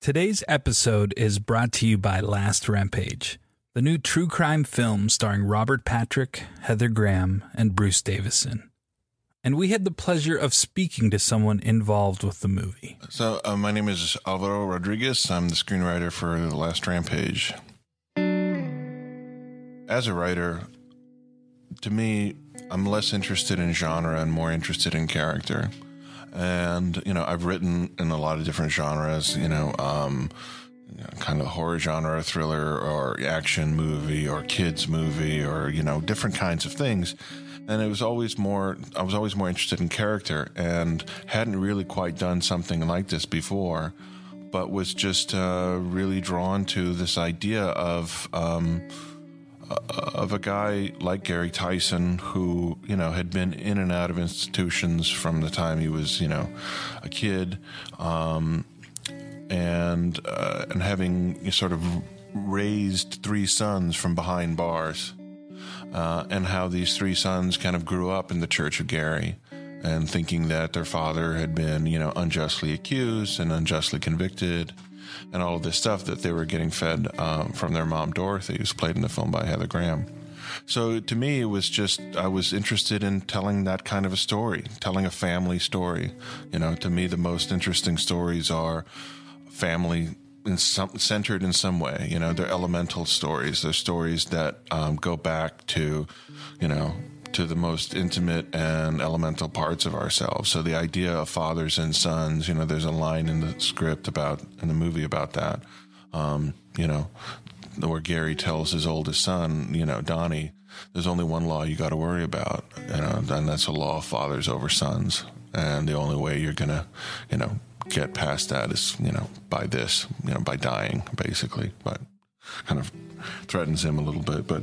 Today's episode is brought to you by Last Rampage, the new true crime film starring Robert Patrick, Heather Graham, and Bruce Davison. And we had the pleasure of speaking to someone involved with the movie. So, uh, my name is Alvaro Rodriguez. I'm the screenwriter for The Last Rampage. As a writer, to me, I'm less interested in genre and more interested in character. And, you know, I've written in a lot of different genres, you know, um, you know, kind of horror genre, thriller, or action movie, or kids movie, or, you know, different kinds of things and it was always more i was always more interested in character and hadn't really quite done something like this before but was just uh, really drawn to this idea of um, of a guy like Gary Tison who you know had been in and out of institutions from the time he was you know a kid um, and uh, and having sort of raised three sons from behind bars uh, and how these three sons kind of grew up in the Church of Gary and thinking that their father had been, you know, unjustly accused and unjustly convicted and all of this stuff that they were getting fed um, from their mom, Dorothy, who's played in the film by Heather Graham. So to me, it was just, I was interested in telling that kind of a story, telling a family story. You know, to me, the most interesting stories are family in some, centered in some way. You know, they're elemental stories. They're stories that um, go back to, you know, to the most intimate and elemental parts of ourselves. So the idea of fathers and sons, you know, there's a line in the script about in the movie about that. Um, you know, where Gary tells his oldest son, you know, Donnie, there's only one law you got to worry about, you know, and that's a law of fathers over sons. And the only way you're gonna, you know, get past that is, you know, by this, you know, by dying, basically. But kind of threatens him a little bit. But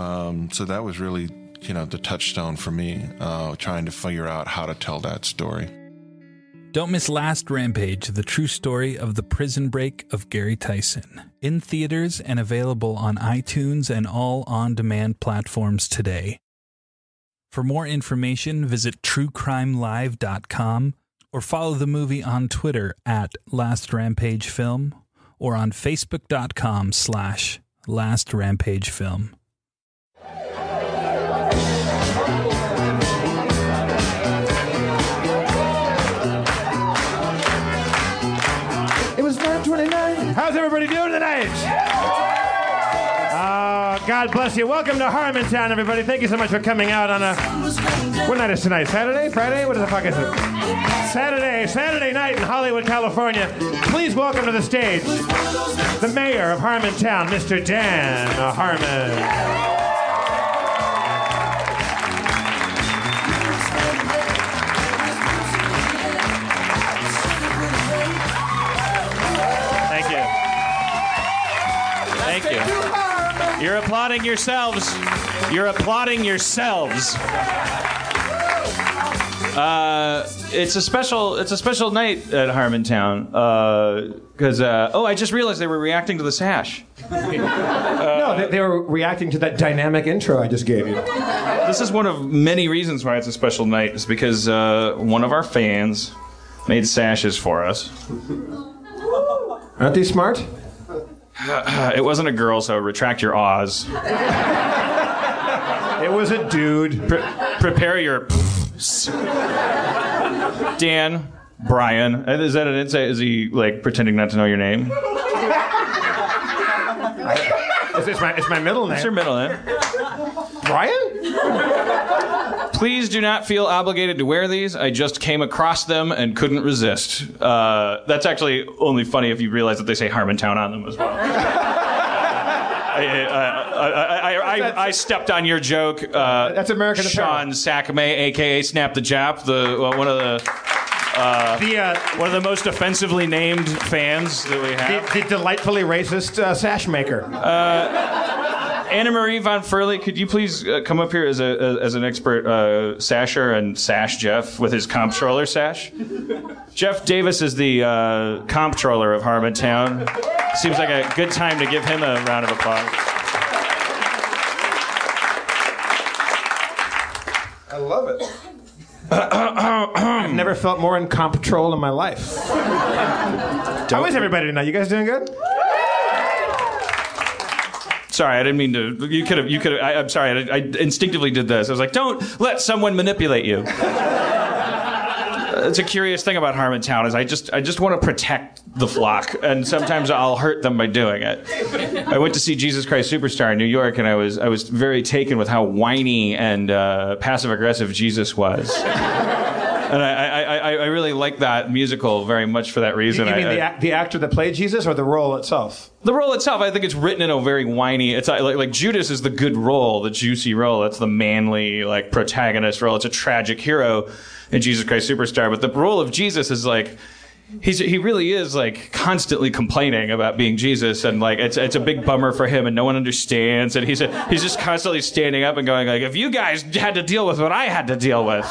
um, so that was really, you know, the touchstone for me, uh, trying to figure out how to tell that story. Don't miss Last Rampage, the true story of the prison break of Gary Tison. In theaters and available on iTunes and all on demand platforms today. For more information, visit truecrimelive.com or follow the movie on Twitter at Last Rampage Film or on Facebook.com slash Last Rampage Film. It was 929. How's everybody doing tonight? Uh, God bless you. Welcome to Harmontown, everybody. Thank you so much for coming out on a. What night is tonight? Saturday? Friday? What the fuck is it? Saturday. Saturday night in Hollywood, California. Please welcome to the stage the mayor of Harmontown, Mr. Dan Harmon. Thank you. You're applauding yourselves. You're applauding yourselves. Uh, it's a special. It's a special night at Harmontown because. Uh, oh, I just realized they were reacting to the sash. no, they, they were reacting to that dynamic intro I just gave you. This is one of many reasons why it's a special night. Is because uh, one of our fans made sashes for us. Aren't they smart? It wasn't a girl, so retract your ahs. It was a dude. Pre- prepare your. Dan, Brian. Uh, Is that an insight? Is he like pretending not to know your name? It's, it's my, it's my middle name. What's your middle name? Brian? Please do not feel obligated to wear these. I just came across them and couldn't resist. Uh, that's actually only funny if you realize that they say Harmontown on them as well. I, I, I, I, I, stepped on your joke. Uh, That's American Sean Sakame, aka Snap the Jap, the uh, one of the The, uh, one of the most offensively named fans that we have. the, the delightfully racist uh, sash maker. Anna Marie von Furley, could you please uh, come up here as a as an expert uh, sasher and sash Jeff with his comptroller sash? Jeff Davis is the uh, comptroller of Harmontown. Seems like a good time to give him a round of applause. I love it. I've never felt more in control in my life. How is everybody tonight? You guys doing good? Sorry, I didn't mean to. You could have. You could I'm sorry. I, I instinctively did this. I was like, don't let someone manipulate you. It's a curious thing about Harmontown is I just I just want to protect the flock, and sometimes I'll hurt them by doing it. I went to see Jesus Christ Superstar in New York, and I was I was very taken with how whiny and uh, passive aggressive Jesus was. And I, I, I, really like that musical very much for that You reason. mean I- the, I- the actor that played Jesus or the role itself? the role itself, I think it's written in a very whiny. It's like, like Judas is the good role, the juicy role. That's the manly like protagonist role. It's a tragic hero in Jesus Christ Superstar. But the role of Jesus is like. He's, he really is like constantly complaining about being Jesus and like it's it's a big bummer for him and no one understands and he's a, he's just constantly standing up and going like if you guys had to deal with what I had to deal with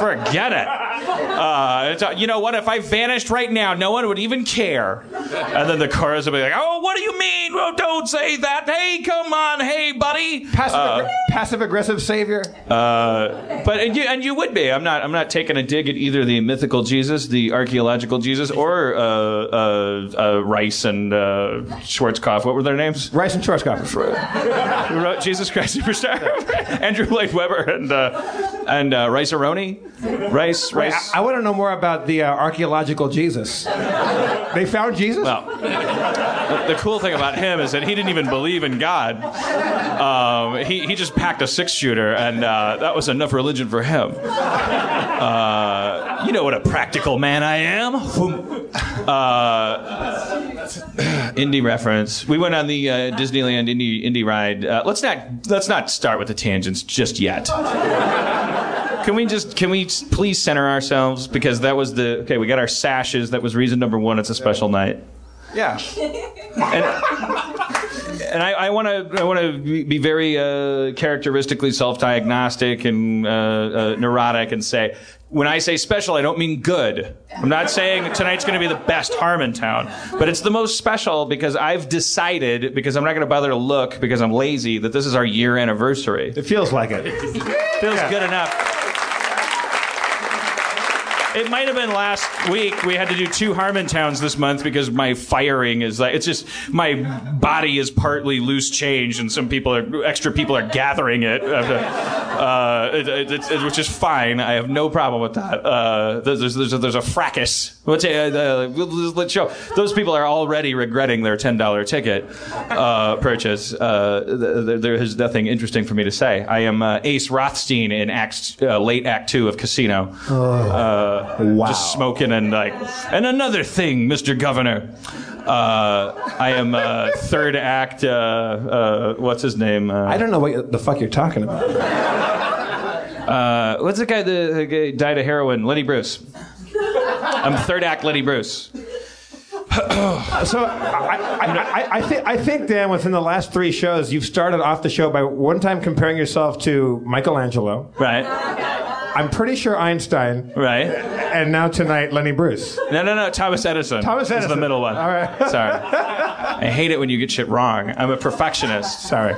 forget it uh, uh, you know what if I vanished right now no one would even care and then the chorus would be like oh what do you mean well, don't say that hey come on hey buddy Passive, aggr- passive aggressive savior? uh, but and you, and you would be. I'm not. I'm not taking a dig at either the mythical Jesus, the archaeological Jesus, or uh, uh, uh, Rice and uh, Schwarzkopf. What were their names? Rice and Schwarzkopf. Who wrote Jesus Christ Superstar? Andrew Lloyd Webber and uh, and uh, Rice-A-Roni. Rice. Wait, Rice. I, I want to know more about the uh, archaeological Jesus. They found Jesus? well, the, the cool thing about him is that he didn't even believe in God. Um, he, he just packed a six shooter, and uh, that was enough religion for him. Uh, you know what a practical man I am. Uh, indie reference. We went on the uh, Disneyland indie indie ride. Uh, let's not let's not start with the tangents just yet. Can we just can we please center ourselves because that was the okay. We got our sashes. That was reason number one. It's a special night Yeah. and, and I want to I want to be very uh, characteristically self-diagnostic and uh, uh, neurotic and say when I say special, I don't mean good. I'm not saying tonight's going to be the best Harmontown, but it's the most special because I've decided because I'm not going to bother to look because I'm lazy that this is our year anniversary. It feels like it. Feels good enough. It might have been last week. We had to do two Harmontowns this month because my firing is like it's just my body is partly loose change, and some people are extra people are gathering it, uh, it, it, it, which is fine. I have no problem with that. Uh, there's, there's, a, there's a fracas. Let's, uh, let's show those people are already regretting their ten dollar ticket uh, purchase. Uh, there, there is nothing interesting for me to say. I am uh, Ace Rothstein in Act late Act Two of Casino. Oh. Wow. Just smoking and like, and another thing, Mr. Governor. Uh, I am uh, third act. Uh, uh what's his name? Uh, I don't know what the fuck you're talking about. Uh, what's the guy that guy died of heroin? Lenny Bruce. I'm third act Lenny Bruce. so I, I, I, I, think I think Dan, within the last three shows, you've started off the show by one time comparing yourself to Michelangelo. Right. I'm pretty sure Einstein. Right. And now tonight, Lenny Bruce. No, no, no. Thomas Edison. Thomas Edison. Is the middle one. All right. Sorry. I hate it when you get shit wrong. I'm a perfectionist. Sorry.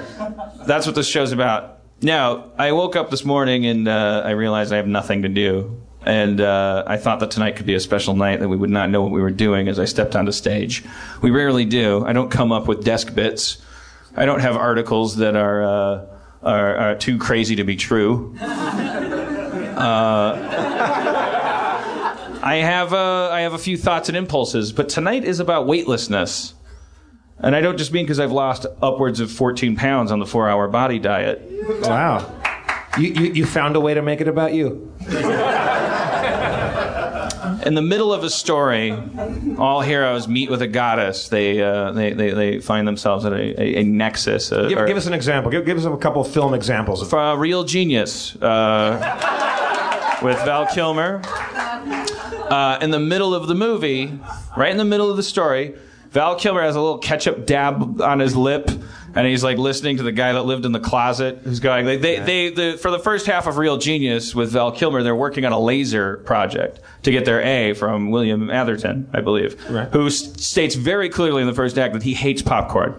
That's what this show's about. Now, I woke up this morning and uh, I realized I have nothing to do. And uh, I thought that tonight could be a special night that we would not know what we were doing as I stepped onto stage. We rarely do. I don't come up with desk bits. I don't have articles that are, uh, are, are too crazy to be true. Uh, I have uh, I have a few thoughts and impulses, but tonight is about weightlessness, and I don't just mean because I've lost upwards of 14 pounds on the four-hour body diet. Wow, you, you you found a way to make it about you. In the middle of a story, all heroes meet with a goddess. They uh, they, they, they find themselves at a, a, a nexus. Uh, give, give, us an example. Give, give us a couple of film examples. For a real genius. Uh, with Val Kilmer. Uh, in the middle of the movie, right in the middle of the story, Val Kilmer has a little ketchup dab on his lip, and he's like listening to the guy that lived in the closet, who's going. They, they, they, the, for the first half of Real Genius with Val Kilmer, they're working on a laser project to get their A from William Atherton, I believe, right. who s- states very clearly in the first act that he hates popcorn.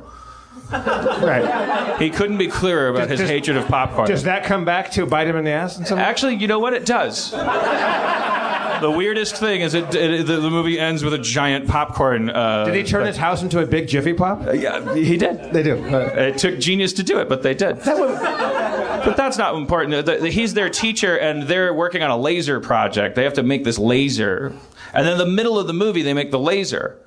Right. He couldn't be clearer about Does- his does- hatred of popcorn. Does that come back to bite him in the ass? And something? Actually, you know what? It does. the weirdest thing is it, it, the, the movie ends with a giant popcorn. Uh, Did he turn his house into a big Jiffy Pop? Yeah, he did. They do. It took genius to do it, but they did. That would, But that's not important. The- the- He's their teacher, and they're working on a laser project. They have to make this laser, and then in the middle of the movie, they make the laser.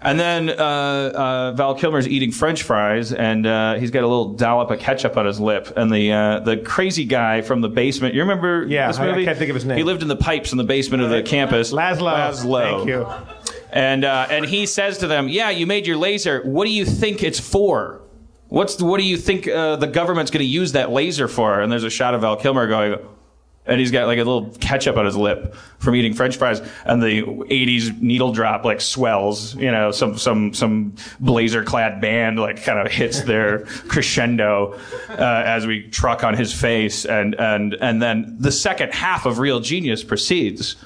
And then uh, uh, Val Kilmer's eating French fries, and uh, he's got a little dollop of ketchup on his lip. And the uh, the crazy guy from the basement, you remember Yeah, this I- I can't think of his name. He lived in the pipes in the basement of the campus. Laszlo. Laszlo. Thank you. And uh, and he says to them, "Yeah, you made your laser. What do you think it's for? What's the, what do you think uh, the government's going to use that laser for?" And there's a shot of Val Kilmer going, and he's got like a little ketchup on his lip from eating French fries, and the '80s needle drop like swells. You know, some some some blazer clad band like kind of hits their crescendo uh, as we truck on his face, and and and then the second half of Real Genius proceeds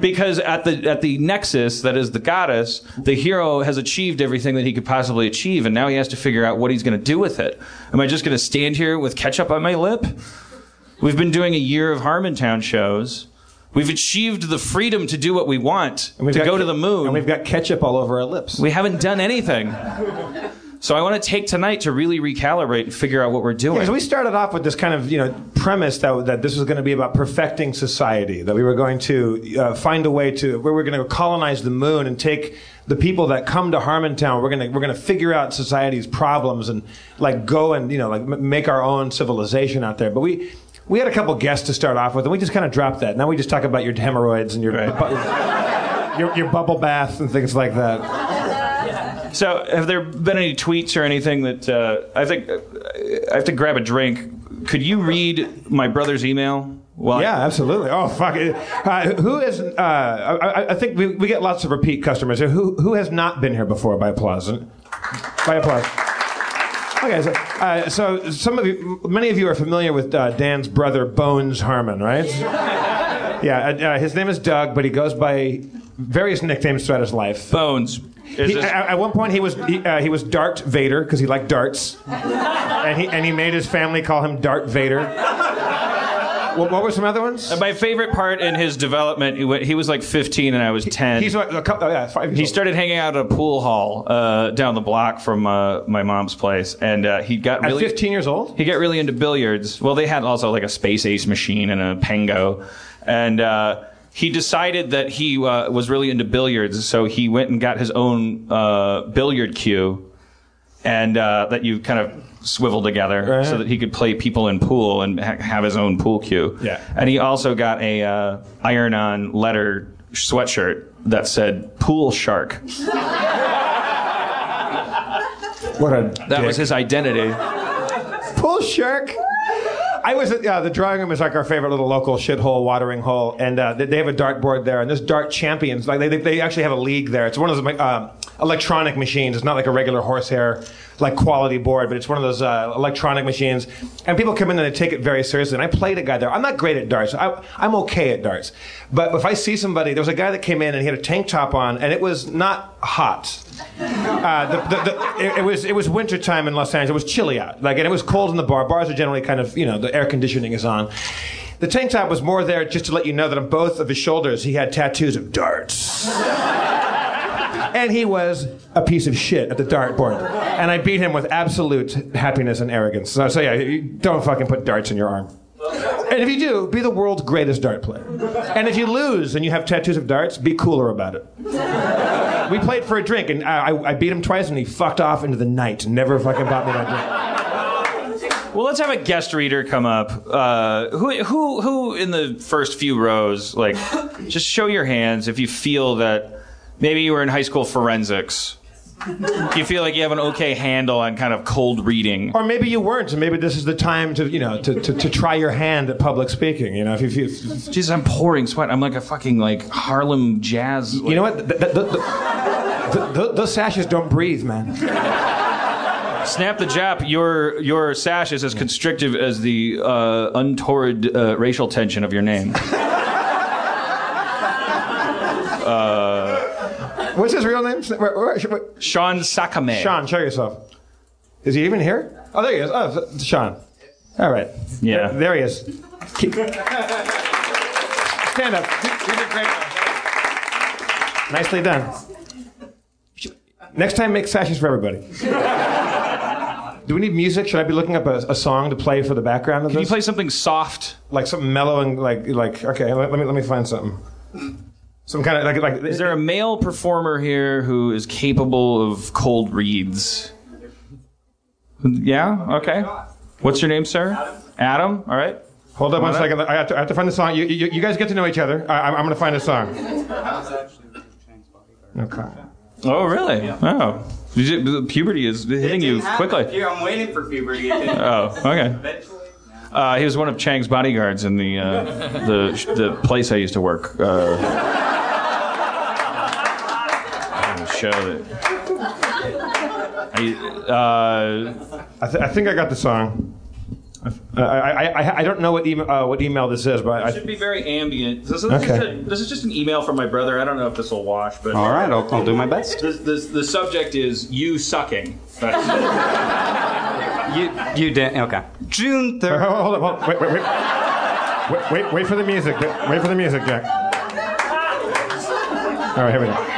because at the at the nexus that is the goddess, the hero has achieved everything that he could possibly achieve, and now he has to figure out what he's going to do with it. Am I just going to stand here with ketchup on my lip? We've been doing a year of Harmontown shows. We've achieved the freedom to do what we want, And we've to go ke- to the moon. And we've got ketchup all over our lips. we haven't done anything. So I want to take tonight to really recalibrate and figure out what we're doing. Yeah, so we started off with this kind of you know premise that that this was going to be about perfecting society, that we were going to uh, find a way to where we're going to colonize the moon and take the people that come to Harmontown. We're going to we're going to figure out society's problems and like go and you know like m- make our own civilization out there. But we. We had a couple guests to start off with, and we just kind of dropped that. Now we just talk about your hemorrhoids and your bu- your, your bubble bath and things like that. So, have there been any tweets or anything that uh, I think uh, I have to grab a drink? Could you read my brother's email? Well, Yeah, absolutely. Oh, fuck it. Uh, who is? Uh, I, I think we, we get lots of repeat customers. Who who has not been here before? By applause. By applause. Okay, so, uh, so some of you, many of you are familiar with uh, Dan's brother Bones Harmon, right? Yeah, uh, his name is Doug, but he goes by various nicknames throughout his life. Bones. He, this- at, at one point, he was he, uh, he was Dart Vader because he liked darts, and he and he made his family call him Dart Vader. What, what were some other ones? And my favorite part in his development, he, went, he was like 15 and I was 10. He's what, a couple, oh, yeah, five years he old. started hanging out at a pool hall uh, down the block from uh, my mom's place, and uh, he got really. At really 15 years old? he got really into billiards. Well, they had also like a Space Ace machine and a Pengo, and uh, he decided that he uh, was really into billiards, so he went and got his own uh, billiard cue, and uh, that you kind of swivel together Right. so that he could play people in pool and ha- have his own pool cue. Yeah. and he also got a uh, iron-on letter sweatshirt that said "Pool Shark." What a That was his identity. Pool shark. I was at uh, the drawing room is like our favorite little local shithole watering hole, and uh, they have a dartboard there, and this dart champions like they, they they actually have a league there. It's one of those um, electronic machines. It's not like a regular horsehair like quality board, but it's one of those uh, electronic machines. And people come in and they take it very seriously. And I played a guy there. I'm not great at darts. I, I'm okay at darts, but if I see somebody, there was a guy that came in and he had a tank top on, and it was not hot. Uh, the, the, the, it, it was it was winter time in Los Angeles. It was chilly out, like, and it was cold in the bar. Bars are generally kind of you know the air conditioning is on. The tank top was more there just to let you know that on both of his shoulders he had tattoos of darts. and he was a piece of shit at the dartboard. And I beat him with absolute happiness and arrogance. So, so yeah, don't fucking put darts in your arm. And if you do, be the world's greatest dart player. And if you lose and you have tattoos of darts, be cooler about it. We played for a drink, and I, I- beat him twice, and he fucked off into the night. Never fucking bought me that drink. Well, let's have a guest reader come up. Uh, who, who, who in the first few rows? Like, just show your hands if you feel that maybe you were in high school forensics. You feel like you have an okay handle on kind of cold reading. Or maybe you weren't, and maybe this is the time to, you know, to, to, to try your hand at public speaking. You know, if you, if you, Jesus, I'm pouring sweat. I'm like a fucking like Harlem jazz. you know what? The, the, the, those sashes don't breathe, man. Snap the Jap, your your sash is as constrictive as the uh, untoward uh, racial tension of your name. What's his real name? Where- where- where- Sean Sakame. Sean, show yourself. Is he even here? Oh, there he is. Oh, Sean. All right. Yeah. There, there he is. Stand up. You did great. Nicely done. Next time, make sashes for everybody. Do we need music? Should I be looking up a, a song to play for the background of Can this? you play something soft? like something mellow and like like okay. Let, let me let me find something. Some kind of like like. Is there a male performer here who is capable of cold reads? Yeah. Okay. What's your name, sir? Adam. All right. Hold up one Come on second. I have to, I have to find the song. You, you, you guys get to know each other. I, I'm, I'm going to find a song. Okay. Oh, really? Oh. You- Puberty is hitting you quickly. Here, I'm waiting for puberty. Oh, okay. Uh, he was one of Chang's bodyguards in the uh, the the place I used to work. Uh, show that. I, uh, I, th- I think I got the song. I, I, I, I don't know what email, uh, what email this is, but I, should be very ambient. This is, Okay. just a, this is just an email from my brother. I don't know if this will wash, but All right, I'll, I'll do my best. The, the, the subject is you sucking. That's- You, you did okay. June third. on, hold on, hold on. Wait, wait, wait. Wait, wait, wait for the music. Wait for the music, Jack. All right, here we go.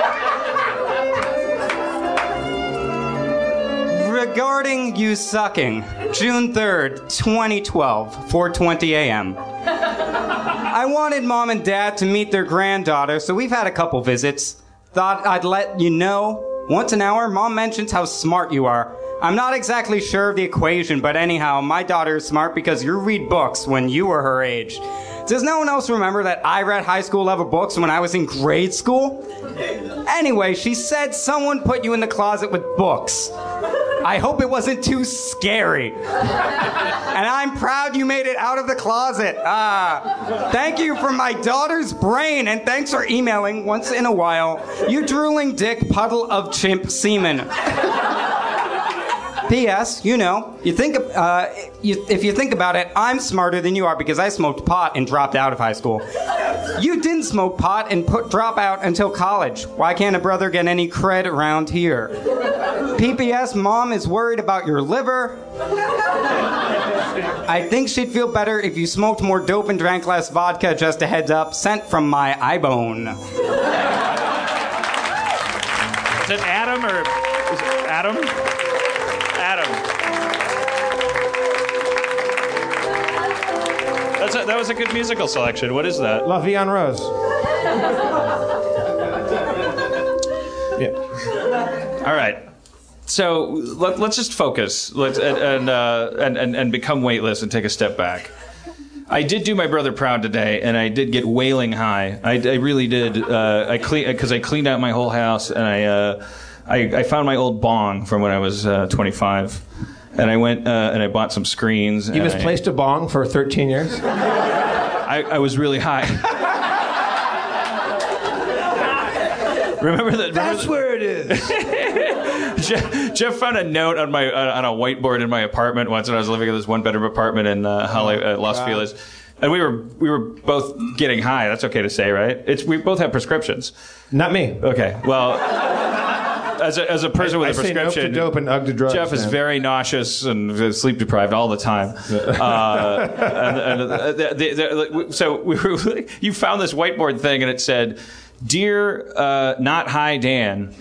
Regarding you sucking, June 3rd, 2012, 4:20 a.m. I wanted mom and dad to meet their granddaughter, so we've had a couple visits. Thought I'd let you know. Once an hour, mom mentions how smart you are. I'm not exactly sure of the equation, but anyhow, my daughter is smart because you read books when you were her age. Does no one else remember that I read high school level books when I was in grade school? Anyway, she said someone put you in the closet with books. I hope it wasn't too scary. And I'm proud you made it out of the closet. Ah, thank you for my daughter's brain, and thanks for emailing once in a while. You drooling dick puddle of chimp semen. P.S. You know, you think uh, you, if you think about it, I'm smarter than you are because I smoked pot and dropped out of high school. You didn't smoke pot and put drop out until college. Why can't a brother get any cred around here? PPS, mom is worried about your liver. I think she'd feel better if you smoked more dope and drank less vodka. Just a heads up, sent from my iBone. Is it Adam or is it Adam? Adam. A, that was a good musical selection. What is that? La Vie en Rose. yeah. All right. So let, us just focus let's, and, and, uh, and, and, and become weightless and take a step back. I did do my brother proud today, and I did get wailing high. I, I really did. Uh, I clean because I cleaned out my whole house, and I, uh, I, I found my old bong from when I was uh, 25, and I went uh, and I bought some screens. You and I- misplaced a bong for 13 years? I, I was really high. remember that? Remember that- where it is. Jeff, Jeff found a note on my uh, on a whiteboard in my apartment once when I was living in this one bedroom apartment in uh, Holly, uh, Los Feliz, and we were we were both getting high. That's okay to say, right? It's we both have prescriptions. Not me. Okay, well. As a, as a person with I a say nope to prescription, dope and ugh to drugs, Jeff is very nauseous and sleep deprived all the time. Uh, and, and, uh, so we were, you found this whiteboard thing, and it said, "Dear uh, not high Dan,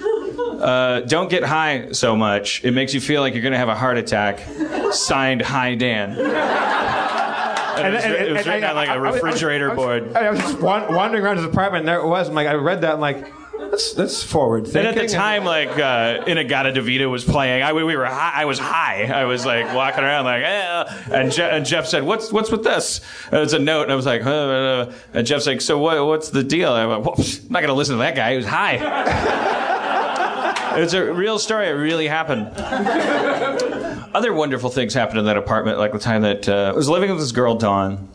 uh, don't get high so much. It makes you feel like you're going to have a heart attack." Signed, High Dan. And it was, it was written on like a refrigerator I was, board. I was just wandering around his apartment, and there it was. I'm like, I read that, and like, that's, that's forward thinking. And at the time, like uh, In-A-Gadda-Da-Vida was playing. I we were high, I was high. I was like walking around like, eh. and, Je- and Jeff said, "What's what's with this?" And it's a note, and I was like, uh, and Jeff's like, "So what? What's the deal?" I went, well, "I'm not gonna listen to that guy. He was high." it's a real story. It really happened. Other wonderful things happened in that apartment, like the time that uh, I was living with this girl, Dawn,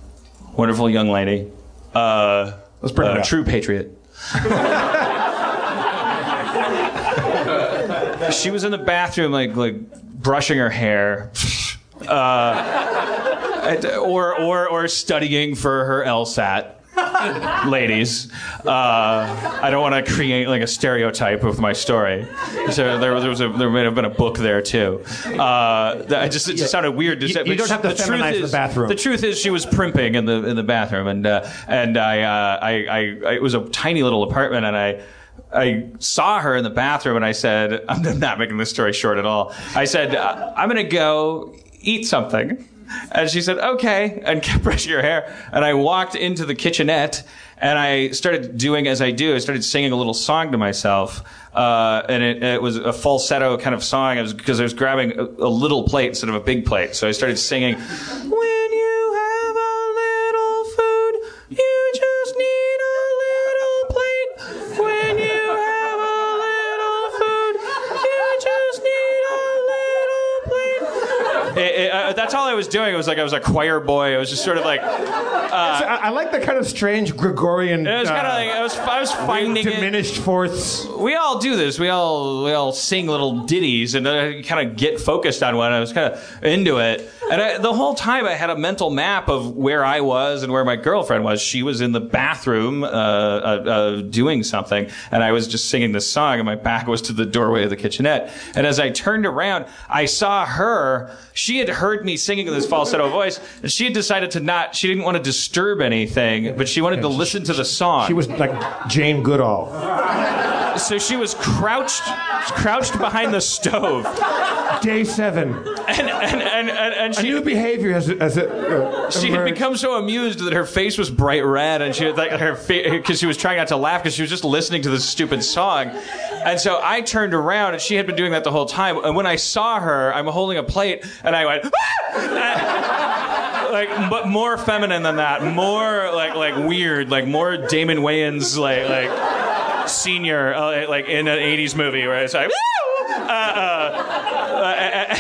wonderful young lady, uh, Let's bring uh, true patriot. she was in the bathroom like like brushing her hair uh, or or or studying for her LSAT ladies. Uh, I don't want to create like a stereotype of my story. So there, there was a there may have been a book there too. Uh, I just it just sounded weird to You- say you but don't have to the truth feminize the is- bathroom. the truth is she was primping in the in the bathroom and uh, and I, uh, I, I I it was a tiny little apartment and I I saw her in the bathroom and I said I'm not making this story short at all. I said "Uh, I'm gonna go eat something. And she said okay and kept brushing her hair. And I walked into the kitchenette and I started doing as I do. I started singing a little song to myself uh, and it, it was a falsetto kind of song. Because I was grabbing a, a little plate instead of a big plate. So I started singing It- it- uh, that's all I was doing. It was like I was a choir boy. I was just sort of like, I, I like the kind of strange Gregorian. it was kind of uh, like I was, I was finding it. diminished fourths. we all do this. We all we all sing little ditties and uh, kind of get focused on one. I was kind of into it, and I, the whole time I had a mental map of where I was and where my girlfriend was. She was in the bathroom uh, uh, uh, doing something, and I was just singing this song, and my back was to the doorway of the kitchenette. And as I turned around, I saw her. She had heard me singing in this falsetto voice, and she had decided to not. She didn't want to disturb anything, but she wanted to listen to the song. She was like Jane Goodall. so she was crouched, crouched behind the stove. Day seven. and and and, and, and A she new behavior as as it uh, she had become so amused that her face was bright red, and she like her because she was trying not to laugh because she was just listening to this stupid song. And so I turned around, and she had been doing that the whole time. And when I saw her, I'm holding a plate, and I went. "Ah!" Like, but more feminine than that, more like like weird, like more Damon Wayans, like like senior, uh, like in an '80s movie where it's like. Uh, uh, uh,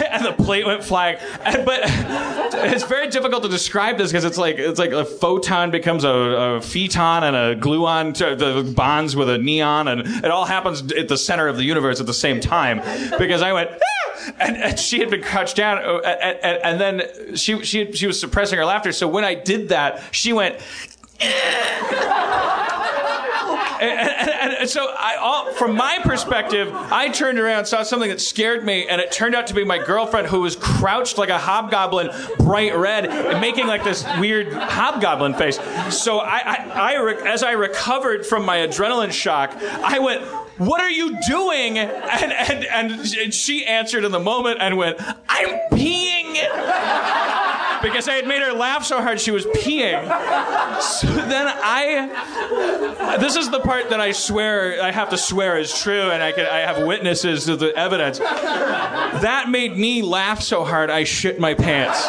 and the plate went flying. And, but it's very difficult to describe this because it's like it's like a photon becomes a, a phaeton and a gluon to, the bonds with a neon, and it all happens at the center of the universe at the same time. Because I went. "Ah!" And, and she had been crouched down, uh, and, and, and then she she she was suppressing her laughter. So when I did that, she went, and, and, and so I, all, from my perspective, I turned around, saw something that scared me, and it turned out to be my girlfriend who was crouched like a hobgoblin, bright red, and making like this weird hobgoblin face. So I, I, I re- as I recovered from my adrenaline shock, I went, "What are you doing?" And and and she answered in the moment and went, "I'm peeing." Because I had made her laugh so hard she was peeing. So then I, this is the part that I swear I have to swear is true, and I I have witnesses to the evidence. That made me laugh so hard I shit my pants.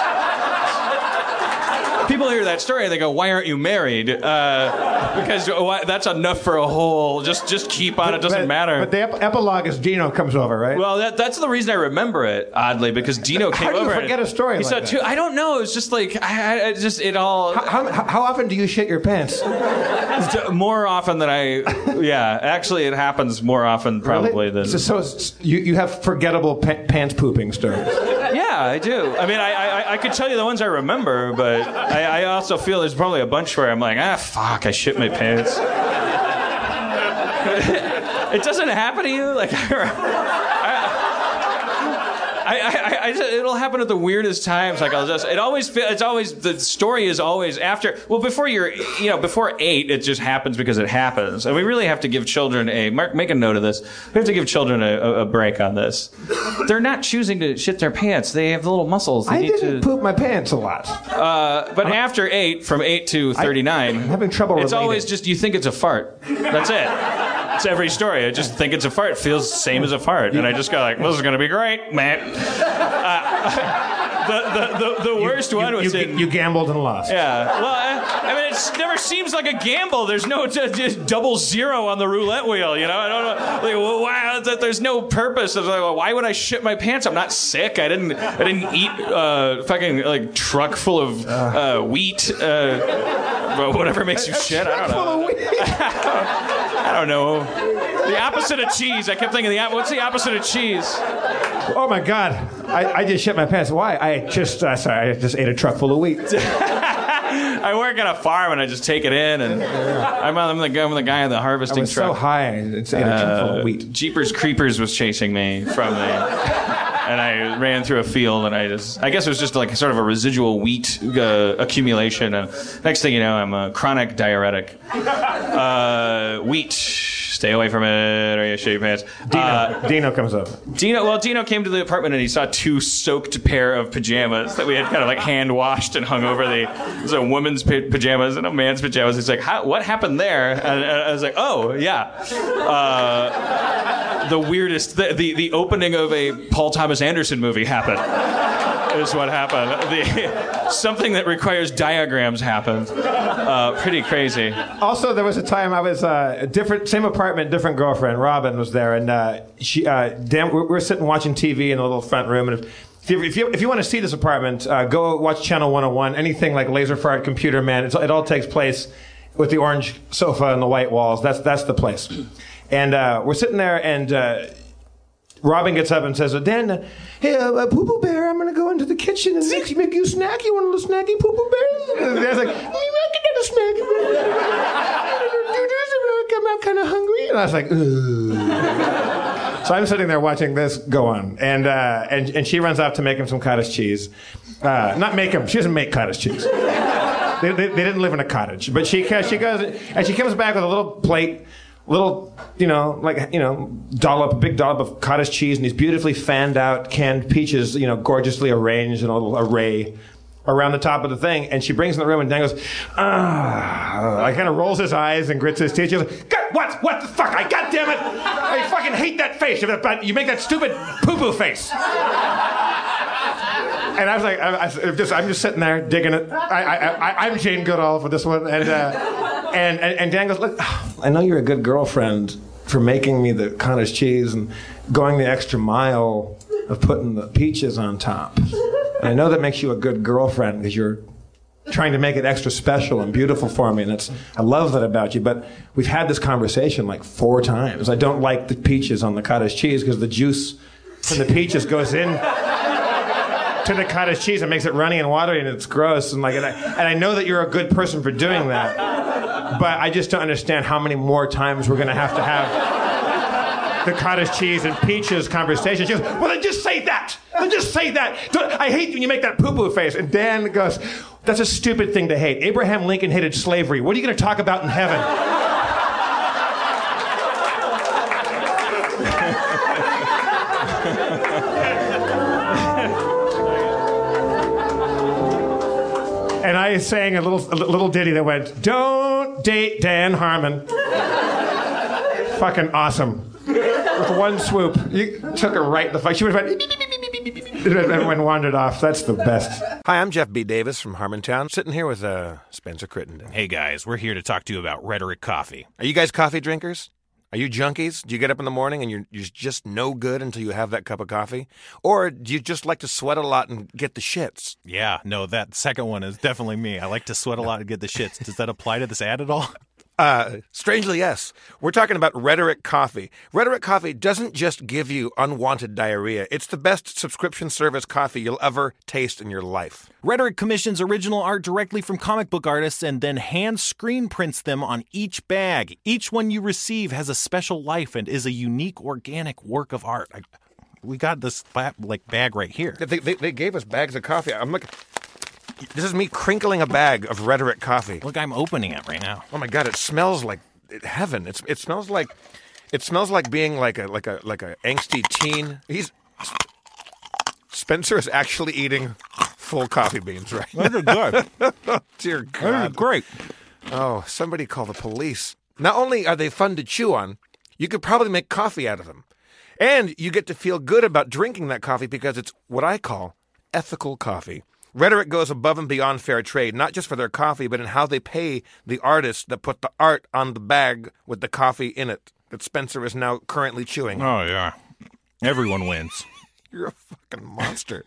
People hear that story and they go, "Why aren't you married?" Uh, because why, that's enough for a whole. Just just keep on. It doesn't but, matter. But the ep- epilogue is Dino comes over, right? Well, that, that's the reason I remember it oddly because Dino came How do you over. forget a story He like saw that? two. I don't know. It's just like I, I I just it all how, how, how often do you shit your pants? more often than I. Yeah, actually, it happens more often probably Really? than. So, so you, you have forgettable pa- pants pooping stories. Yeah, I do. I mean, I, I I could tell you the ones I remember, but I, I also feel there's probably a bunch where I'm like, ah, fuck, I shit my pants. it doesn't happen to you, like. I, I, I, it'll happen at the weirdest times. Like I'll just, it always, it's always the story is always after. Well, before you're, you know, before eight, it just happens because it happens, and we really have to give children a. Mark, make a note of this. We have to give children a, a, break on this. They're not choosing to shit their pants. They have little muscles. They I need didn't to. poop my pants a lot. Uh, but after eight, from eight to thirty-nine, I'm having trouble It's always just you think it's a fart. That's it. It's every story. I just think it's a fart. It feels the same as a fart, and I just go like, "This is gonna be great, man." Uh, the, the, the, the worst one was you, in. you gambled and lost. yeah. Well, I, I mean, it never seems like a gamble. There's no just double zero on the roulette wheel. You know, I don't know. Like, well, wow, th- there's no purpose. Like, well, why would I shit my pants? I'm not sick. I didn't. I didn't eat uh, fucking like truck full of uh, wheat. Uh, whatever makes you shit. I don't know. I don't know. The opposite of cheese. I kept thinking the what's the opposite of cheese? Oh my god, I, I just shit my pants. Why? I just uh, sorry, I just ate a truck full of wheat. I work on a farm and I just take it in and I'm, I'm the guy. I'm the guy in the I harvesting was truck. so high, I just ate a truck full Uh, of wheat. Jeepers Creepers was chasing me from the, and I ran through a field and I just, I guess it was just like sort of a residual wheat uh, accumulation. And next thing you know, I'm a chronic diuretic. Uh, wheat, stay away from it, or you shit your pants. Dino, Uh, Dino comes up. Dino, well, Dino came to the apartment and he saw two soaked pair of pajamas that we had kind of like hand washed and hung over the. There's a woman's pa- pajamas and a man's pajamas. He's like, How, "What happened there?" And, and I was like, "Oh, yeah." Uh, the weirdest, the, the the opening of a Paul Thomas Anderson movie happened. Is what happened. The, something that requires diagrams happened. Uh, pretty crazy. Also, there was a time I was uh, different, same apartment, different girlfriend. Robin was there, and uh, she, uh, damn, we we're sitting watching TV in the little front room, and if, if you if you, if you want to see this apartment, uh, go watch Channel 101. Anything like Laser Fart, Computer Man, it all takes place with the orange sofa and the white walls. That's that's the place. And uh, we're sitting there, and Robin gets up and says, uh, Dan, hey, uh, uh, Poo Poo Bear, I'm going to go into the kitchen and make, make you a snack. You want a little snacky, Poo Poo Bear? And like, "Mm, I can get a snack. I'm out kind of hungry. And I was like, Ugh. So I'm sitting there watching this go on. And, uh, and, and she runs off to make him some cottage cheese. Uh, not make him, she doesn't make cottage cheese. They, they, they didn't live in a cottage. But she, she goes, and she comes back with a little plate little, you know, like, you know, dollop, big dollop of cottage cheese and these beautifully fanned out canned peaches, you know, gorgeously arranged in a little array around the top of the thing. And she brings in the room and Dan goes, ah, I kind of rolls his eyes and grits his teeth. She's goes, what, what the fuck? I, God damn it. I fucking hate that face. You make that stupid poo-poo face. And I was like, I, I, just, I'm just sitting there digging it. I, I, I, I'm Jane Goodall for this one. And, uh, and, and, and Dan goes, Look, I know you're a good girlfriend for making me the cottage cheese and going the extra mile of putting the peaches on top. And I know that makes you a good girlfriend because you're trying to make it extra special and beautiful for me. And it's, I love that about you. But we've had this conversation like four times. I don't like the peaches on the cottage cheese because the juice from the peaches goes in to the cottage cheese and makes it runny and watery and it's gross and like and I, and I know that you're a good person for doing that but I just don't understand how many more times we're going to have to have the cottage cheese and peaches conversation. She goes, well, then just say that. Then just say that. Don't- I hate when you make that poo-poo face. And Dan goes, that's a stupid thing to hate. Abraham Lincoln hated slavery. What are you going to talk about in heaven? I sang a little a little ditty that went, "Don't date Dan Harmon." Fucking awesome. With one swoop, you took her right in the fuck. She would have went. Everyone wandered off. That's the best. Hi, I'm Jeff B. Davis from Harmontown, sitting here with uh, Spencer Crittenden. Hey guys, we're here to talk to you about Rhetoric Coffee. Are you guys coffee drinkers? Are you junkies? Do you get up in the morning and you're, you're just no good until you have that cup of coffee? Or do you just like to sweat a lot and get the shits? Yeah, no, that second one is definitely me. I like to sweat a lot and get the shits. Does that apply to this ad at all? Uh, strangely, yes. We're talking about Rhetoric Coffee. Rhetoric Coffee doesn't just give you unwanted diarrhea. It's the best subscription service coffee you'll ever taste in your life. Rhetoric commissions original art directly from comic book artists and then hand screen prints them on each bag. Each one you receive has a special life and is a unique organic work of art. I, we got this like bag right here. They, they, they gave us bags of coffee. I'm looking. This is me crinkling a bag of Rhetoric Coffee. Look, I'm opening it right now. Oh my god, it smells like heaven. It's it smells like it smells like being like a like a like a angsty teen. He's Spencer is actually eating full coffee beans right now. They're good. Dear They're God. great. Oh, somebody call the police. Not only are they fun to chew on, you could probably make coffee out of them. And you get to feel good about drinking that coffee because it's what I call ethical coffee. Rhetoric goes above and beyond fair trade, not just for their coffee, but in how they pay the artists that put the art on the bag with the coffee in it that Spencer is now currently chewing. Oh yeah, everyone wins. You're a fucking monster.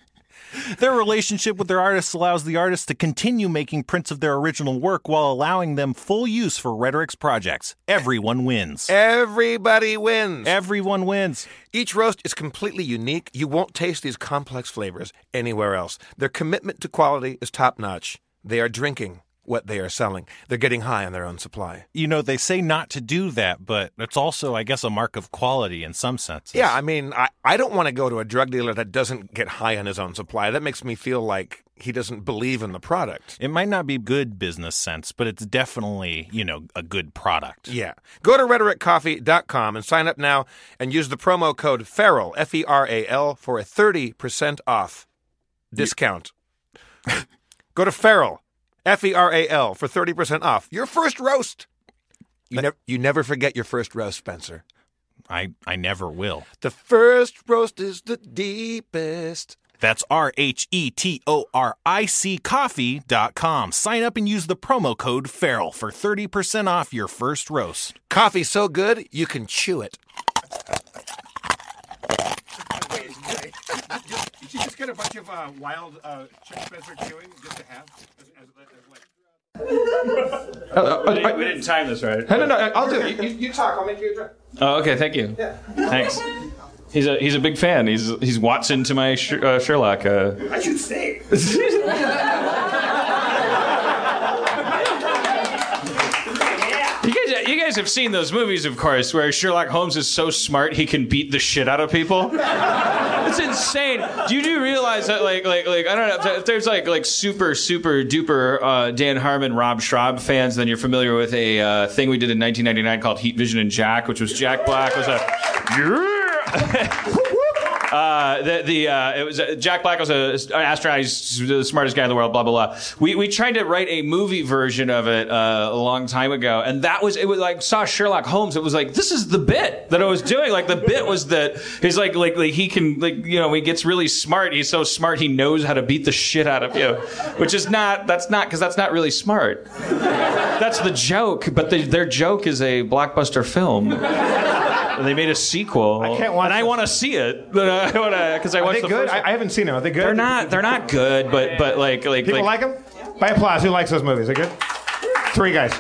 Their relationship with their artists allows the artists to continue making prints of their original work while allowing them full use for Rhetoric's projects. Everyone wins. Everybody wins. Everyone wins. Each roast is completely unique. You won't taste these complex flavors anywhere else. Their commitment to quality is top notch. They are drinking what they are selling. They're getting high on their own supply. You know, they say not to do that, but it's also, I guess, a mark of quality in some senses. Yeah, I mean, I, I don't want to go to a drug dealer that doesn't get high on his own supply. That makes me feel like he doesn't believe in the product. It might not be good business sense, but it's definitely, you know, a good product. Yeah. Go to rhetoriccoffee.com and sign up now and use the promo code FERAL, F E R A L, for a 30% off discount. Go to Feral, F E R A L, for 30% off your first roast. You, nev- you never forget your first roast, Spencer. I, I never will. The first roast is the deepest. That's R H E T O R I C coffee.com. Sign up and use the promo code FERAL for 30% off your first roast. Coffee so good you can chew it. Did you just get a bunch of uh, wild uh, Spencer chewing just to have? we didn't time this right. No, no, no. I'll do it. You, you, you talk. I'll make you a drink. Oh, okay. Thank you. Yeah. Thanks. He's a he's a big fan. He's he's Watson to my Sh- uh, Sherlock. Uh, I should say. you guys you guys have seen those movies, of course, where Sherlock Holmes is so smart he can beat the shit out of people. It's insane. Do you do realize that like like like I don't know if there's like like super super duper uh, Dan Harmon Rob Schrab fans, then you're familiar with a uh, thing we did in 1999 called Heat Vision and Jack, which was Jack Black was a yeah. Uh, the the uh, it was uh, Jack Black was a, an astronaut. He's the smartest guy in the world. Blah blah blah. We we tried to write a movie version of it uh, a long time ago, and that was it. Was like saw Sherlock Holmes. It was like this is the bit that I was doing. Like the bit was that he's like like, like he can like you know he gets really smart. He's so smart he knows how to beat the shit out of you, which is not that's not because that's not really smart. That's the joke, but the, their joke is a blockbuster film. They made a sequel. I can't watch and I want to see it, but uh, I want to because I Are watched they the good? first. I. I haven't seen them. Are they good? They're not. They're not good, but but like like People like them? By applause. Who likes those movies? Are they good? Three guys.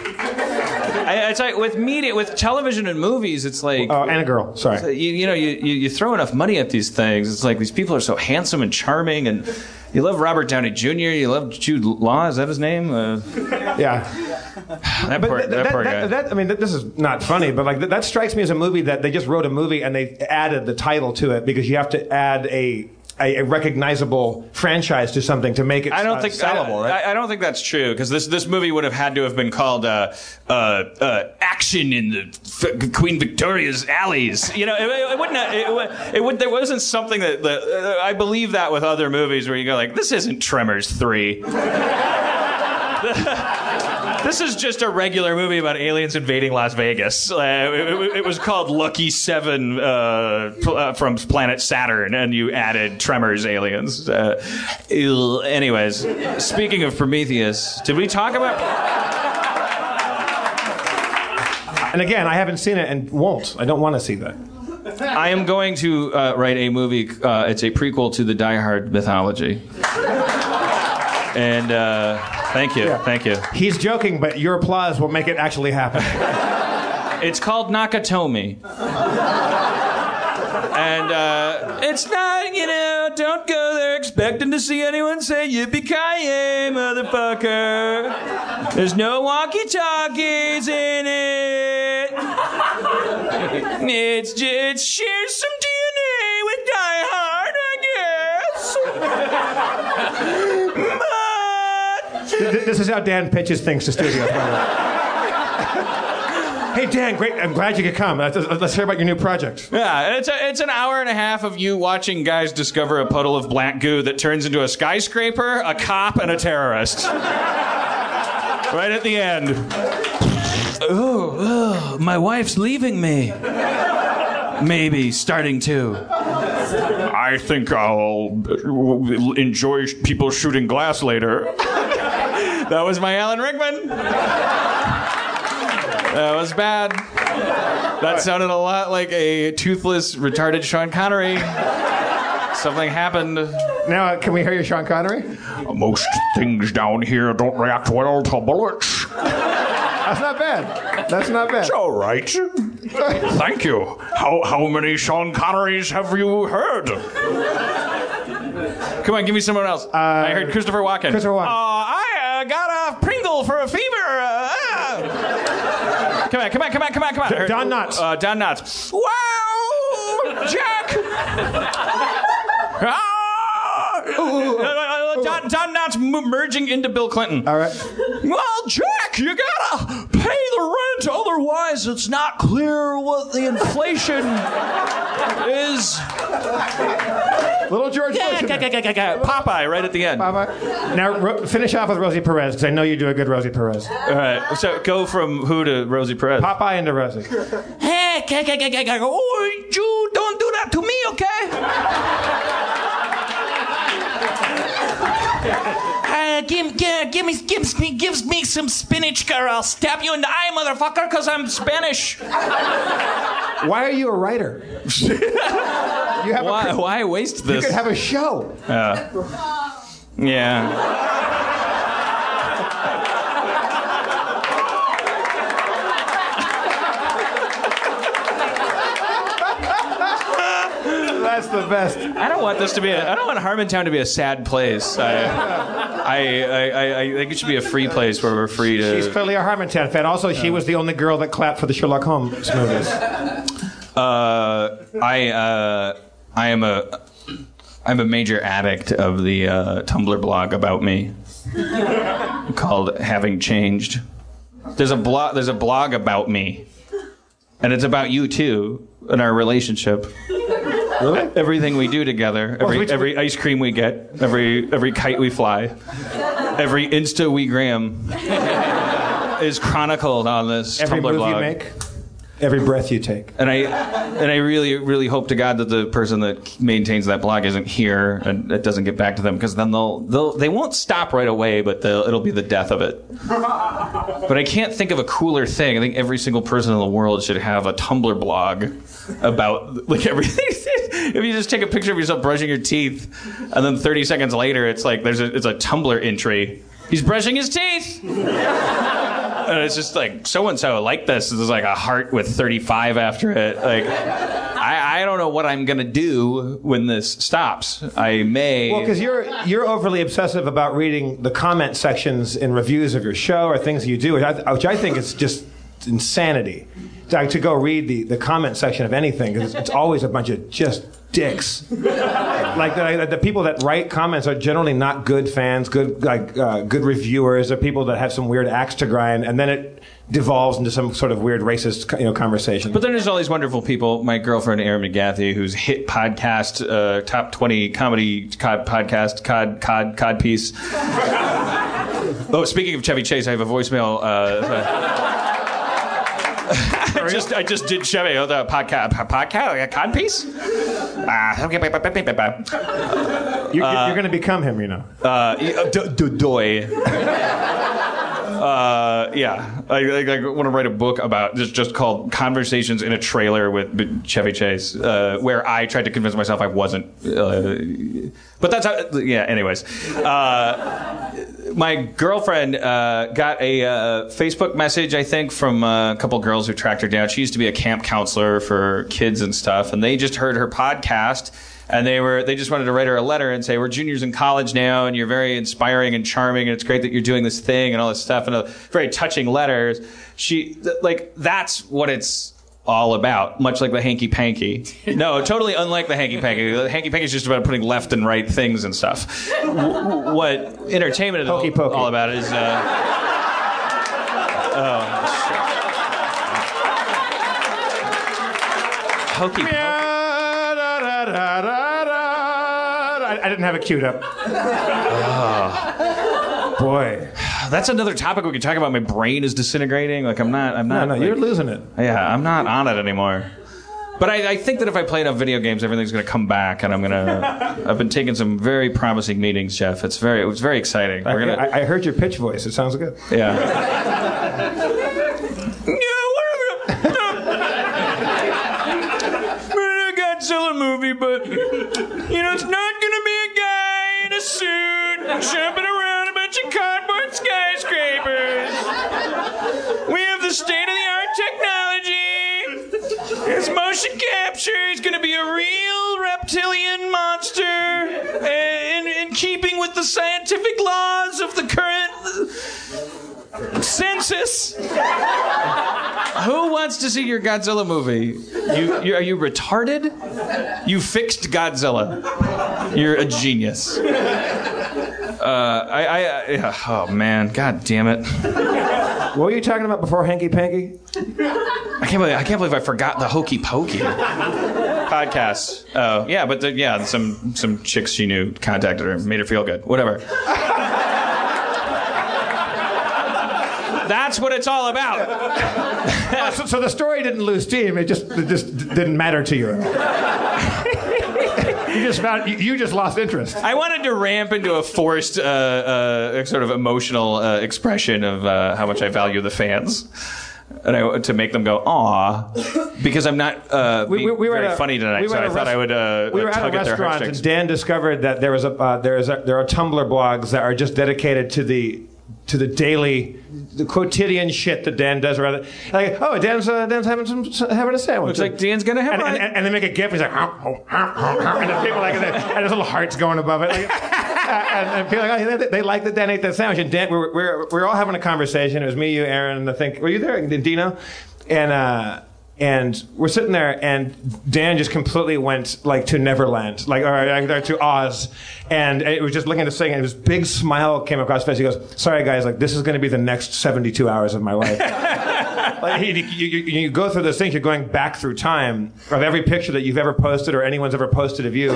I, it's like with media, with television and movies, it's like. Oh, and a girl. Sorry. You, you know, you, you, you throw enough money at these things. It's like these people are so handsome and charming, and you love Robert Downey Jr. You love Jude Law. Is that his name? Uh, Yeah. That But th- that, that, poor that- guy. that- I mean, th- this is not funny, but like th- that strikes me as a movie that they just wrote a movie and they added the title to it because you have to add a a, a recognizable franchise to something to make it. I don't uh, think sellable, I, right? I, I don't think that's true because this this movie would have had to have been called uh, uh, uh, "Action in the F- Queen Victoria's Alleys." You know, it, it wouldn't. Have, it, would- it would. There wasn't something that, that uh, I believe that with other movies where you go like, "This isn't Tremors three. This is just a regular movie about aliens invading Las Vegas. Uh, it, it- it was called Lucky Seven uh, pl- uh, from planet Saturn, and you added Tremors aliens. Uh, anyways, speaking of Prometheus, did we talk about? and again, I haven't seen it and won't. I don't want to see that. I am going to uh, write a movie. Uh, it's a prequel to the Die Hard mythology. And uh, thank you, thank you. He's joking, but your applause will make it actually happen. It's called Nakatomi. and uh, it's not, you know, don't go there expecting to see anyone say yippee-ki-yay, motherfucker. There's no walkie-talkies in it. It's just it shares some DNA with Die Hard, I guess. Th- th- this is how Dan pitches things to studios. By the way. hey Dan, great! I'm glad you could come. Let's, let's hear about your new project. Yeah, it's a, it's an hour and a half of you watching guys discover a puddle of black goo that turns into a skyscraper, a cop, and a terrorist. right at the end. Oh, oh, my wife's leaving me. Maybe starting to. I think I'll enjoy people shooting glass later. That was my Alan Rickman. That was bad. That sounded a lot like a toothless, retarded Sean Connery. Something happened. Now, uh, can we hear your Sean Connery? Most things down here don't react well to bullets. That's not bad. That's not bad. It's All right. Thank you. How how many Sean Connerys have you heard? Come on, give me someone else. I heard Christopher Walken. Christopher Walken. Uh, I uh, got a Pringle for a fever. Uh. Come on, come on, come on, come on, come on. Don Knotts. Uh, Don Knotts. Wow, Jack. Ah! Uh, Don, Don Knotts merging into Bill Clinton. All right. Well, Jack, you gotta pay the rent, otherwise it's not clear what the inflation is. Little George Bush. Popeye right at the end. Bye-bye. Now, ro- finish off with Rosie Perez because I know you do a good Rosie Perez. All right, so go from who to Rosie Perez? Popeye into Rosie. Hey, oh, you don't do that to me, okay? Uh, give, give, give me, gives me, gives me some spinach, girl. I'll stab you in the eye, motherfucker, because I'm Spanish. Why are you a writer? you have Why, a. why waste this? You could have a show. yeah. That's the best. I don't want this to be. A, I don't want Harmontown to be a sad place. I, I, I, I, think it should be a free place where we're free to. She's clearly a Harmontown fan. Also, she was the only girl that clapped for the Sherlock Holmes movies. Uh, I, uh, I am a, I'm a major addict of the uh, Tumblr blog about me, called "Having Changed." There's a blog. There's a blog about me, and it's about you too and our relationship. Really? Everything we do together, every which- every ice cream we get, every every kite we fly, every Insta we gram is chronicled on this Every Tumblr move blog. you make, every breath you take. And I and I really really hope to God that the person that maintains that blog isn't here and it doesn't get back to them because then they'll they'll they won't stop right away, but it'll be the death of it. But I can't think of a cooler thing. I think every single person in the world should have a Tumblr blog about like everything. if you just take a picture of yourself brushing your teeth, and then 30 seconds later, it's like there's a it's a Tumblr entry. He's brushing his teeth. And it's just like so and so like this. There's like a heart with 35 after it. Like I, I don't know what I'm gonna do when this stops. I may. Well, because you're you're overly obsessive about reading the comment sections in reviews of your show or things you do, which I, which I think is just insanity. To, to go read the, the comment section of anything because it's always a bunch of just dicks. like the, the people that write comments are generally not good fans, good like uh, good reviewers. They're people that have some weird axe to grind, and then it devolves into some sort of weird racist you know conversation. But then there's all these wonderful people. My girlfriend Erin McGathy, who's hit podcast, uh, top twenty comedy cod podcast, cod cod cod piece. oh, speaking of Chevy Chase, I have a voicemail. Uh, I just I just did Chevy oh, the podcast podcast cod piece. Ah, bye. you're, you're going to become him, you know. Uh, y- d- d- doy. Uh, yeah, I, I, I want to write a book about just just called "Conversations in a Trailer with Chevy Chase," uh, where I tried to convince myself I wasn't. Uh, but that's how. Yeah. Anyways, uh, my girlfriend uh, got a uh, Facebook message, I think, from a couple girls who tracked her down. She used to be a camp counselor for kids and stuff, and they just heard her podcast and they were they just wanted to write her a letter and say we're juniors in college now and you're very inspiring and charming and it's great that you're doing this thing and all this stuff and a very touching letters. She th- like that's what it's all about much like the hanky panky. No totally unlike the hanky panky. The hanky panky is just about putting left and right things and stuff. W- what entertainment is all, Hokey pokey. all about is uh, oh, hokey pokey I, I didn't have it queued up. Ah. Boy, That's another topic we could talk about. My brain is disintegrating. Like I'm not. I'm not. no, like- you're losing it. Yeah, I'm not on it anymore. But I, I think that if I play enough video games, everything's going to come back, and I'm going to. I've been taking some very promising meetings, Jeff. It's very. It was very exciting. We're gonna. I, I heard your pitch voice. It sounds good. yeah. a Godzilla movie, but you know it's not suit jumping around a bunch of cardboard skyscrapers. We have the state of the art technology. It's motion capture. He's gonna be a real reptilian monster, eh, in, in keeping with the scientific laws of the current census. Who wants to see your Godzilla movie? You, you are you retarded? You fixed Godzilla. You're a genius. Uh, I, I, I oh man, god damn it! What were you talking about before Hanky Panky? I can't believe I can't believe I forgot the Hokey Pokey podcast. Oh yeah, but the, yeah, some some chicks she knew contacted her, made her feel good. Whatever. That's what it's all about. Oh, so, so the story didn't lose steam. It just it just didn't matter to you. you just found you, you just lost interest. I wanted to ramp into a forced, uh, uh, sort of emotional uh, expression of uh, how much I value the fans, and I, to make them go "aw," because I'm not uh, being very at a- funny tonight. we so I I a thought rest- I would uh, we were at a tug at their restaurant, heartstrings. and Dan discovered that there was a uh, there is a, there are Tumblr blogs that are just dedicated to the to the daily, the quotidian shit that Dan does. Rather, like, oh, Dan's uh, Dan's having some having a sandwich. Looks like Dan's gonna have and, one. and, and, and they make a gif. He's like, "Huh, huh, huh, huh, huh," and the people like, and there's little hearts going above it. Like, and, and people like, oh, they, they like that Dan ate that sandwich. And Dan, we're, we were, we were all having a conversation. It was me, you, Aaron, and I think were you there, Dino, and. uh and we're sitting there, and Dan just completely went like to Neverland, like or, to Oz, and it was just looking at this thing, and this big smile came across his face. He goes, "Sorry guys, like this is going to be the next 72 hours of my life." like, you, you, you, go through those things, you're going back through time of every picture that you've ever posted or anyone's ever posted of you,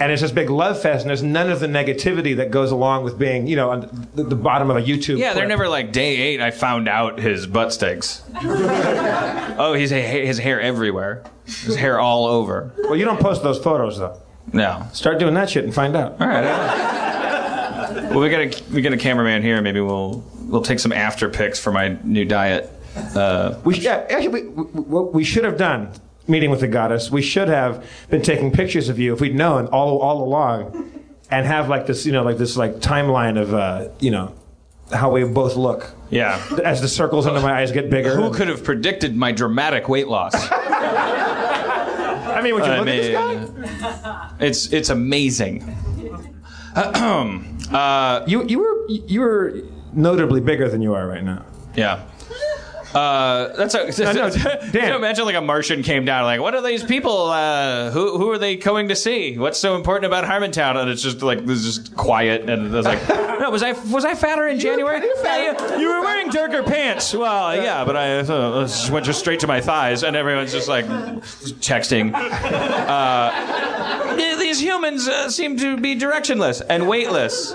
and it's this big love fest, and there's none of the negativity that goes along with being, you know, on the, the bottom of a YouTube. yeah, they're never like day eight. I found out his butt stinks. oh, he's his hair everywhere. His hair all over. Well, you don't post those photos though. No. Start doing that shit and find out. All right. well, we got a we got a cameraman here. Maybe we'll we'll take some after pics for my new diet. Uh, We yeah, actually, we, we, what we should have done, meeting with the goddess, we should have been taking pictures of you if we'd known all, all along and have like this, you know, like this like timeline of, uh, you know, how we both look. yeah. As the circles under my eyes get bigger. Who could have predicted my dramatic weight loss? I mean, would you I look at this guy? It's it's amazing. uh, You you were you were notably bigger than you are right now. yeah. Uh, that's a, no, Can Dan. you imagine like a Martian came down like, what are these people? Uh, who who are they going to see? What's so important about Harmontown? And it's just like this is just quiet, and it's like, no, was I was I fatter in January? Yeah, you, you were wearing darker pants. Well, yeah, but I uh, just went just straight to my thighs, and everyone's just like texting. Uh, these humans uh, seem to be directionless and weightless.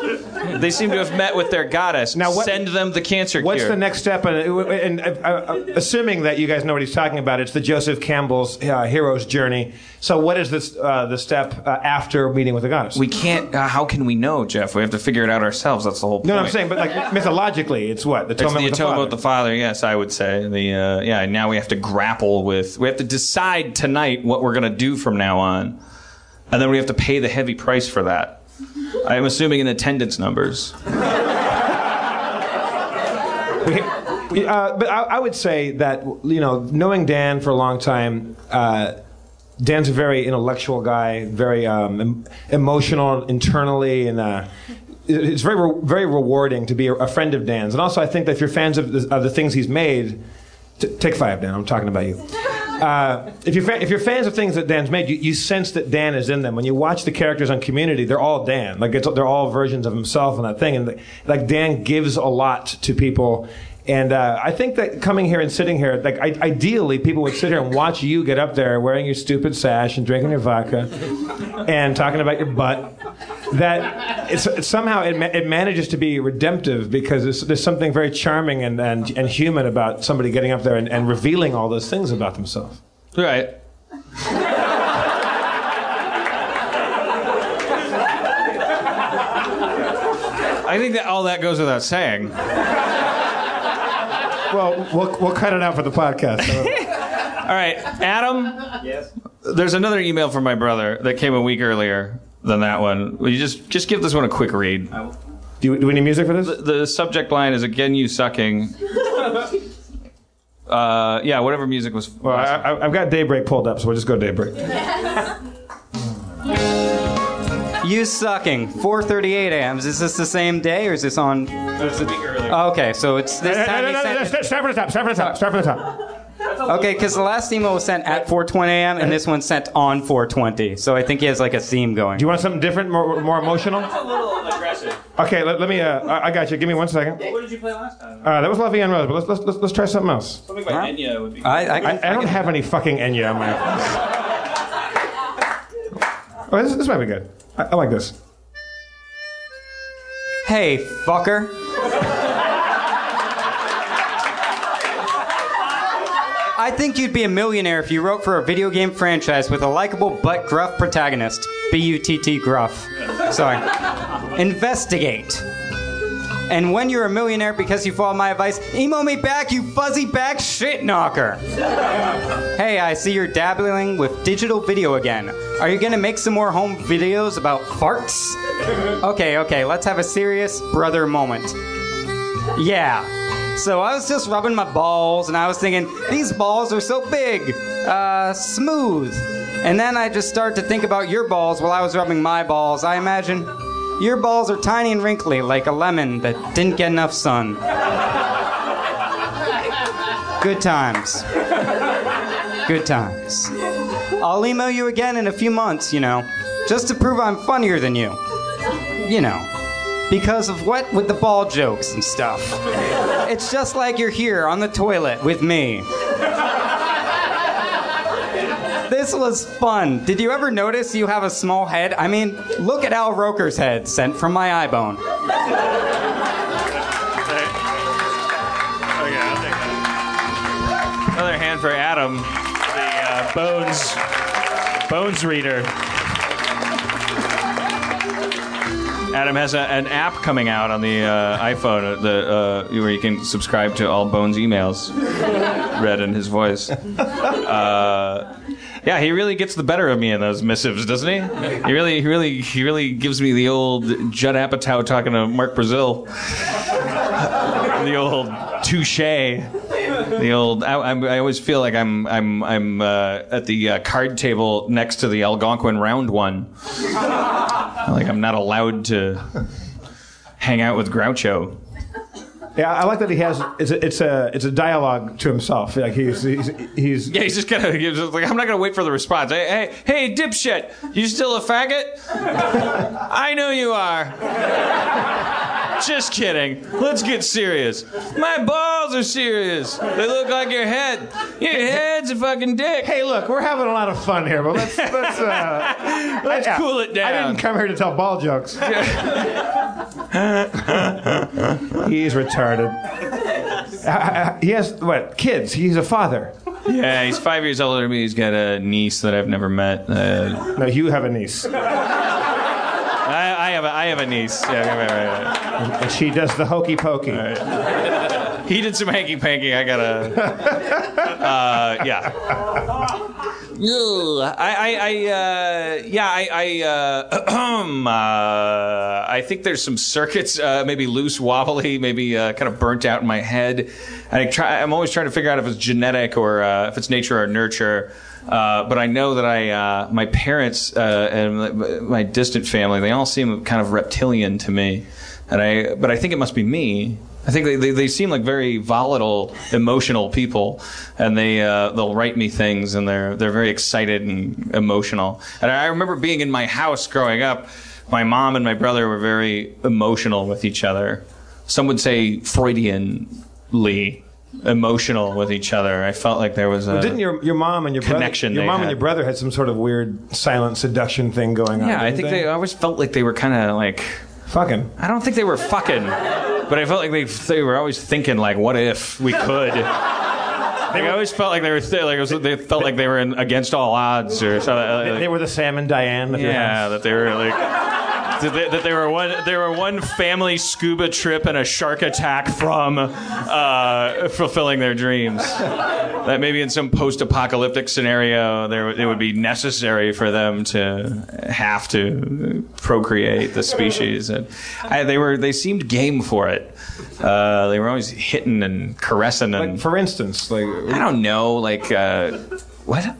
They seem to have met with their goddess. Now what- Send them the cancer What's cure. the next step? And, and uh, uh, assuming that you guys know what he's talking about, it's the Joseph Campbell's uh, hero's journey. So, what is this uh, the step uh, after meeting with the goddess? We can't. Uh, how can we know, Jeff? We have to figure it out ourselves. That's the whole point. no, no, I'm saying, but like mythologically, it's what the It's atonement the with the atonement Father. with the Father. Yes, I would say the. Uh, yeah, now we have to grapple with. We have to decide tonight what we're going to do from now on, and then we have to pay the heavy price for that. I'm assuming in attendance numbers. We- uh, but I, I would say that you know, knowing Dan for a long time, uh, Dan's a very intellectual guy, very um, em- emotional internally, and uh, it's very re- very rewarding to be a, a friend of Dan's. And also, I think that if you're fans of the, of the things he's made, t- take five, Dan. I'm talking about you. Uh, if you're fa- if you're fans of things that Dan's made, you, you sense that Dan is in them. When you watch the characters on Community, they're all Dan. Like it's, they're all versions of himself and that thing, and like Dan gives a lot to people. And uh, I think that coming here and sitting here, like I, ideally, people would sit here and watch you get up there wearing your stupid sash and drinking your vodka and talking about your butt. That it's, somehow it, ma- it manages to be redemptive because there's something very charming and, and, and human about somebody getting up there and, and revealing all those things about themselves. Right. I think that all that goes without saying. Well, we'll, we'll cut it out for the podcast. All right, Adam. Yes. There's another email from my brother that came a week earlier than that one. Will you just just give this one a quick read? do, you, do we need music for this? The, the subject line is again you sucking. Uh, yeah, whatever music was. Well, I, I, I've got Daybreak pulled up, so we'll just go Daybreak. You sucking. 4:38 a.m. Is this the same day or is this on? Week earlier? Oh, okay, so it's this time. no, he no, no, sent no, start start from the top. Start from the top. Start from the top. Okay, because the last email was sent at 4:20 a.m. and this one's sent on 4:20. So I think he has like a theme going. Do you want something different, more, more emotional? a little aggressive. Okay, let, let me. Uh, I I got you. Give me one second. What did you play last time? Uh, that was La Vie en Rose, but let's, let's, let's, let's try something else. Something by Enya would be. I, I, I, I don't have any fucking Enya on my. Oh, this, this might be good. I, I like this. Hey, fucker. I think you'd be a millionaire if you wrote for a video game franchise with a likable but gruff protagonist. B U T T gruff. Sorry. Investigate. And when you're a millionaire because you follow my advice, email me back, you fuzzy back shit knocker. Hey, I see you're dabbling with digital video again. Are you gonna make some more home videos about farts? Okay, okay, let's have a serious brother moment. Yeah. So I was just rubbing my balls and I was thinking, these balls are so big, uh, smooth. And then I just started to think about your balls while I was rubbing my balls. I imagine your balls are tiny and wrinkly like a lemon that didn't get enough sun. Good times. Good times. I'll email you again in a few months, you know, just to prove I'm funnier than you. You know, because of what with the ball jokes and stuff. It's just like you're here on the toilet with me. This was fun. Did you ever notice you have a small head? I mean, look at Al Roker's head sent from my eye iBone. Another hand for Adam, the uh, Bones Bones reader. Adam has a, an app coming out on the uh, iPhone uh, the, uh, where you can subscribe to all Bones emails read in his voice. Uh, yeah, he really gets the better of me in those missives, doesn't he? He really, he really, he really gives me the old Judd Apatow talking to Mark Brazil. the old touche. The old. I, I'm, always feel like I'm I'm I'm uh, at the uh, card table next to the Algonquin round one. like I'm not allowed to hang out with Groucho. Yeah, I like that he has. It's a it's a it's a dialogue to himself. Like he's he's, he's Yeah, he's just gonna. He's just like, I'm not gonna wait for the response. Hey, hey, hey, dipshit! You still a faggot? I know you are. Just kidding. Let's get serious. My balls are serious. They look like your head. Your head's a fucking dick. Hey, look, we're having a lot of fun here, but let's let's uh, Let's yeah, cool it down. I didn't come here to tell ball jokes. He's retarded. Uh, He has what? Kids. He's a father. Yeah, he's five years older than me. He's got a niece that I've never met. Uh, No, you have a niece, have a, I have a niece. Yeah, right, right, right. and she does the hokey pokey. He did some hanky panky. I gotta. Uh, yeah. Ugh. I, I, I uh, yeah, I, I, uh, uh, I think there's some circuits, uh, maybe loose, wobbly, maybe uh, kind of burnt out in my head. I try, I'm always trying to figure out if it's genetic or uh, if it's nature or nurture. Uh, but I know that I, uh, my parents uh, and my- distant family, they all seem kind of reptilian to me, and I, but I think it must be me. I think they, they, they seem like very volatile, emotional people, and they uh, they'll write me things, and they're they're very excited and emotional. And I remember being in my house growing up. My mom and my brother were very emotional with each other. Some would say Freudianly emotional with each other. I felt like there was a Didn't your your mom and your Connection brother, your they mom and your brother had some sort of weird silent seduction thing going on? yeah. I think they always felt like they were kind of like fucking. I don't think they were fucking, but I felt like they they were always thinking like, what if we could. Like, I always felt like they were th- like it was, they felt like they were in, against all odds or something. They, they were the Sam and Diane yeah, that they were like they, that they were one they were one family scuba trip and a shark attack from uh, fulfilling their dreams. That maybe in some post-apocalyptic scenario, there it would be necessary for them to have to procreate the species, and I, they were they seemed game for it. Uh, they were always hitting and caressing and Like, for instance, like I don't know, like uh, what?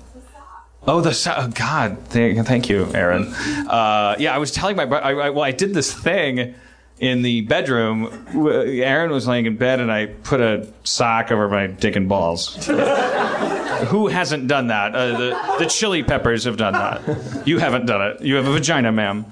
Oh, the oh, God! Thank, you, Aaron. Uh, yeah, I was telling my brother. I, I, well, I did this thing in the bedroom. Aaron was laying in bed, and I put a sock over my dick and balls. Who hasn't done that? Uh, the, the Chili Peppers have done that. You haven't done it. You have a vagina, ma'am.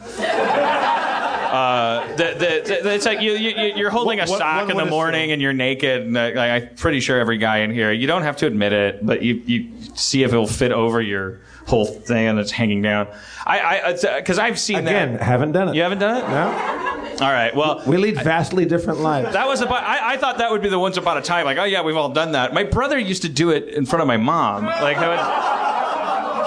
Uh, the, the, the, it's like you, you, you're holding a What- what- sock in the morning and you're naked. And, uh, like, I'm pretty sure every guy in here, you don't have to admit it, but you, you see if it'll fit over your whole thing and it's hanging down. I, I, because I've seen again, that. haven't done it. You haven't done it? No, All right. Well, we lead vastly different lives. that was about. I, I thought that would be the once upon a time. Like, oh yeah, we've all done that. My brother used to do it in front of my mom. Like, I would,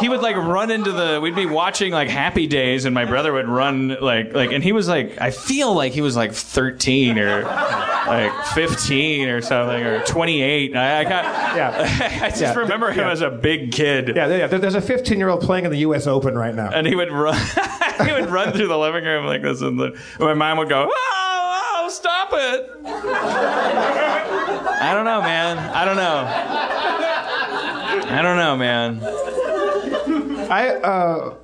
he would like run into the. We'd be watching like Happy Days, and my brother would run like like, and he was like, I feel like he was like 13 or like 15 or something or 28. I, I got. Yeah. I just Yeah. remember him Yeah. as a big kid. Yeah, yeah. There's a 15 year old playing in the U.S. Open right now. And he would run. he would run through the living room like this, and, the, and my mom would go, "Oh, oh, stop it!" I don't know, man. I don't know. I don't know, man. I uh,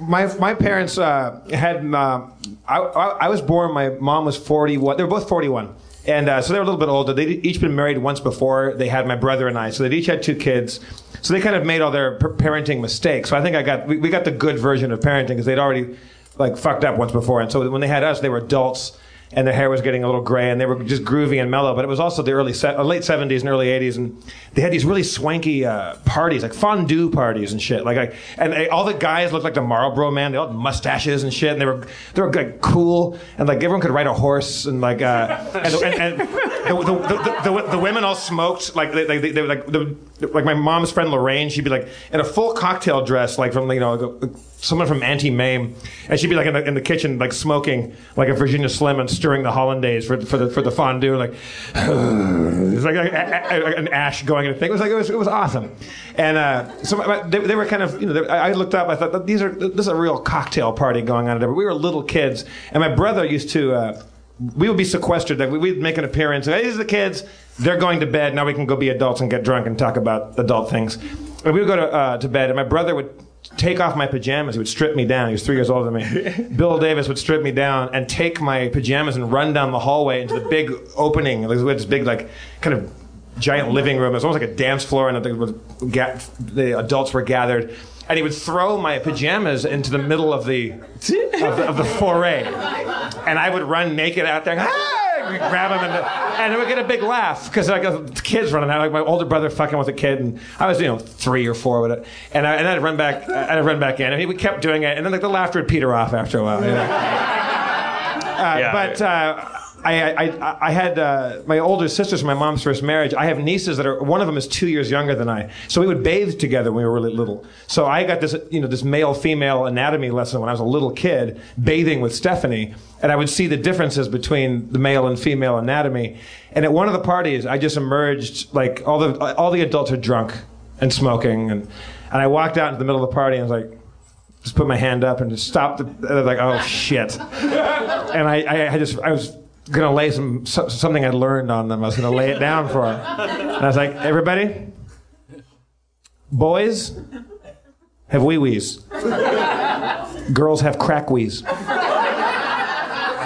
my my parents uh, had uh, I, I was born. My mom was 41. They were both 41. And uh, so they were a little bit older. They'd each been married once before. They had my brother and I. So they each had two kids. So they kind of made all their parenting mistakes. So I think I got we, we got the good version of parenting because they'd already like fucked up once before. And so when they had us, they were adults and their hair was getting a little gray and they were just groovy and mellow. But it was also the early se- uh, late 70s and early 80s, and they had these really swanky uh, parties, like fondue parties and shit. Like, like and they, all the guys looked like the Marlboro man. They all had mustaches and shit, and they were they were like cool and like everyone could ride a horse and like uh, and, and, and the, the, the, the, women all smoked like they, they, they were like the, like my mom's friend Lorraine. She'd be like in a full cocktail dress, like from you know. Someone from Auntie Mame, and she'd be like in the, in the kitchen, like smoking like a Virginia Slim and stirring the hollandaise for, for the for the fondue, like it's like a, a, a- an ash going in a thing. It was like it was it was awesome, and uh, so my, they, they were kind of you know I looked up, I thought these are this is a real cocktail party going on. There. But we were little kids, and my brother used to. Uh, we would be sequestered. Like we- we'd make an appearance. Hey, these are the kids. They're going to bed. Now we can go be adults and get drunk and talk about adult things. And we would go to uh, to bed, and my brother would take off my pajamas. He would strip me down. He was three years older than me. Bill Davis would strip me down and take my pajamas and run down the hallway into the big opening. We had this big, like, kind of giant living room. It was almost like a dance floor, and the, the adults were gathered. And he would throw my pajamas into the middle of the of the, of the foray, and I would run naked out there. Ah! We'd grab him, and, and would get a big laugh because like the kids running out, like my older brother fucking with a kid, and I was you know three or four with it, and I, and I'd run back, I'd run back in, and he we kept doing it, and then like the laughter would peter off after a while. You know? Uh, but uh, I, I, I had uh, my older sisters from my mom's first marriage. I have nieces that are one of them is two years younger than I. So we would bathe together when we were really little. So I got this you know this male female anatomy lesson when I was a little kid bathing with Stephanie, and I would see the differences between the male and female anatomy. And at one of the parties, I just emerged like all the all the adults are drunk and smoking, and and I walked out into the middle of the party and I was like just put my hand up and just stopped. The, and I was like, oh shit. And I, I, I just, I was gonna lay some so, something I'd learned on them. I was gonna lay it down for them. And I was like, everybody, boys have wee wees, girls have crack wees.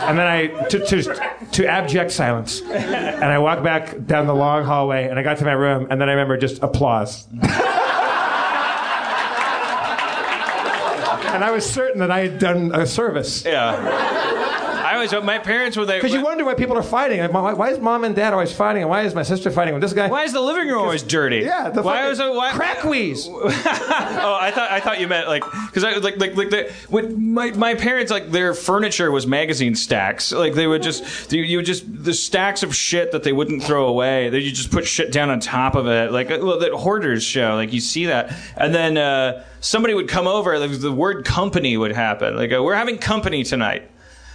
And then I to, to to abject silence, and I walked back down the long hallway, and I got to my room, and then I remember just applause. and I was certain that I had done a service. Yeah. Always, my parents were they. Because you wonder why people are fighting. Like, why, why is mom and dad always fighting? And why is my sister fighting with this guy? Why is the living room always dirty? Yeah, the why was it, why, crack wheeze. oh, I thought I thought you meant like because I like like like the, when my my parents like their furniture was magazine stacks. Like they would just you, you would just the stacks of shit that they wouldn't throw away. They you just put shit down on top of it. Like well, that hoarders show. Like you see that, and then uh, somebody would come over. Like, the word company would happen. Like uh, we're having company tonight,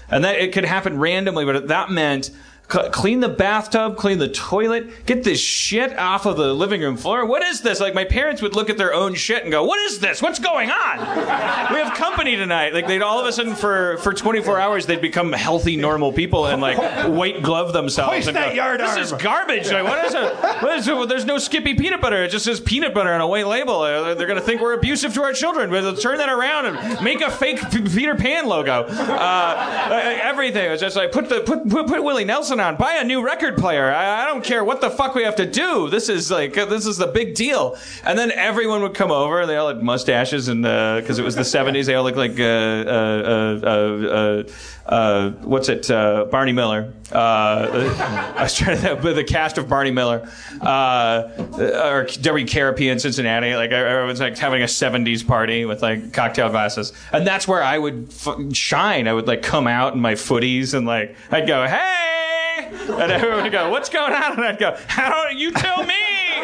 and that it could happen randomly, but that meant. C- Clean the bathtub, clean the toilet, get this shit off of the living room floor. What is this? Like my parents would look at their own shit and go, "What is this? What's going on? We have company tonight." Like they'd all of a sudden for for 24 hours they'd become healthy, normal people and like white glove themselves. Hoist and that go, yard this arm." is garbage. Like, what is it? What is it? There's no Skippy peanut butter. It just says peanut butter on a white label. Uh, They're gonna think we're abusive to our children. But they'll turn that around and make a fake Peter Pan logo. Uh, everything. It's just like put the put put, put Willie Nelson on. Buy a new record player. I, I don't care what the fuck we have to do. This is like uh, this is the big deal. And then everyone would come over. And they all had mustaches and because it was the 70s, they all looked like uh, uh, uh, uh, uh, what's it? Uh, Barney Miller. Uh, I was trying to the cast of Barney Miller, uh, or WKRP in Cincinnati. Like everyone's like having a '70s party with like cocktail glasses, and that's where I would f- shine. I would like come out in my footies and like I'd go, "Hey," and everyone would go, "What's going on?" And I'd go, "How do you tell me?"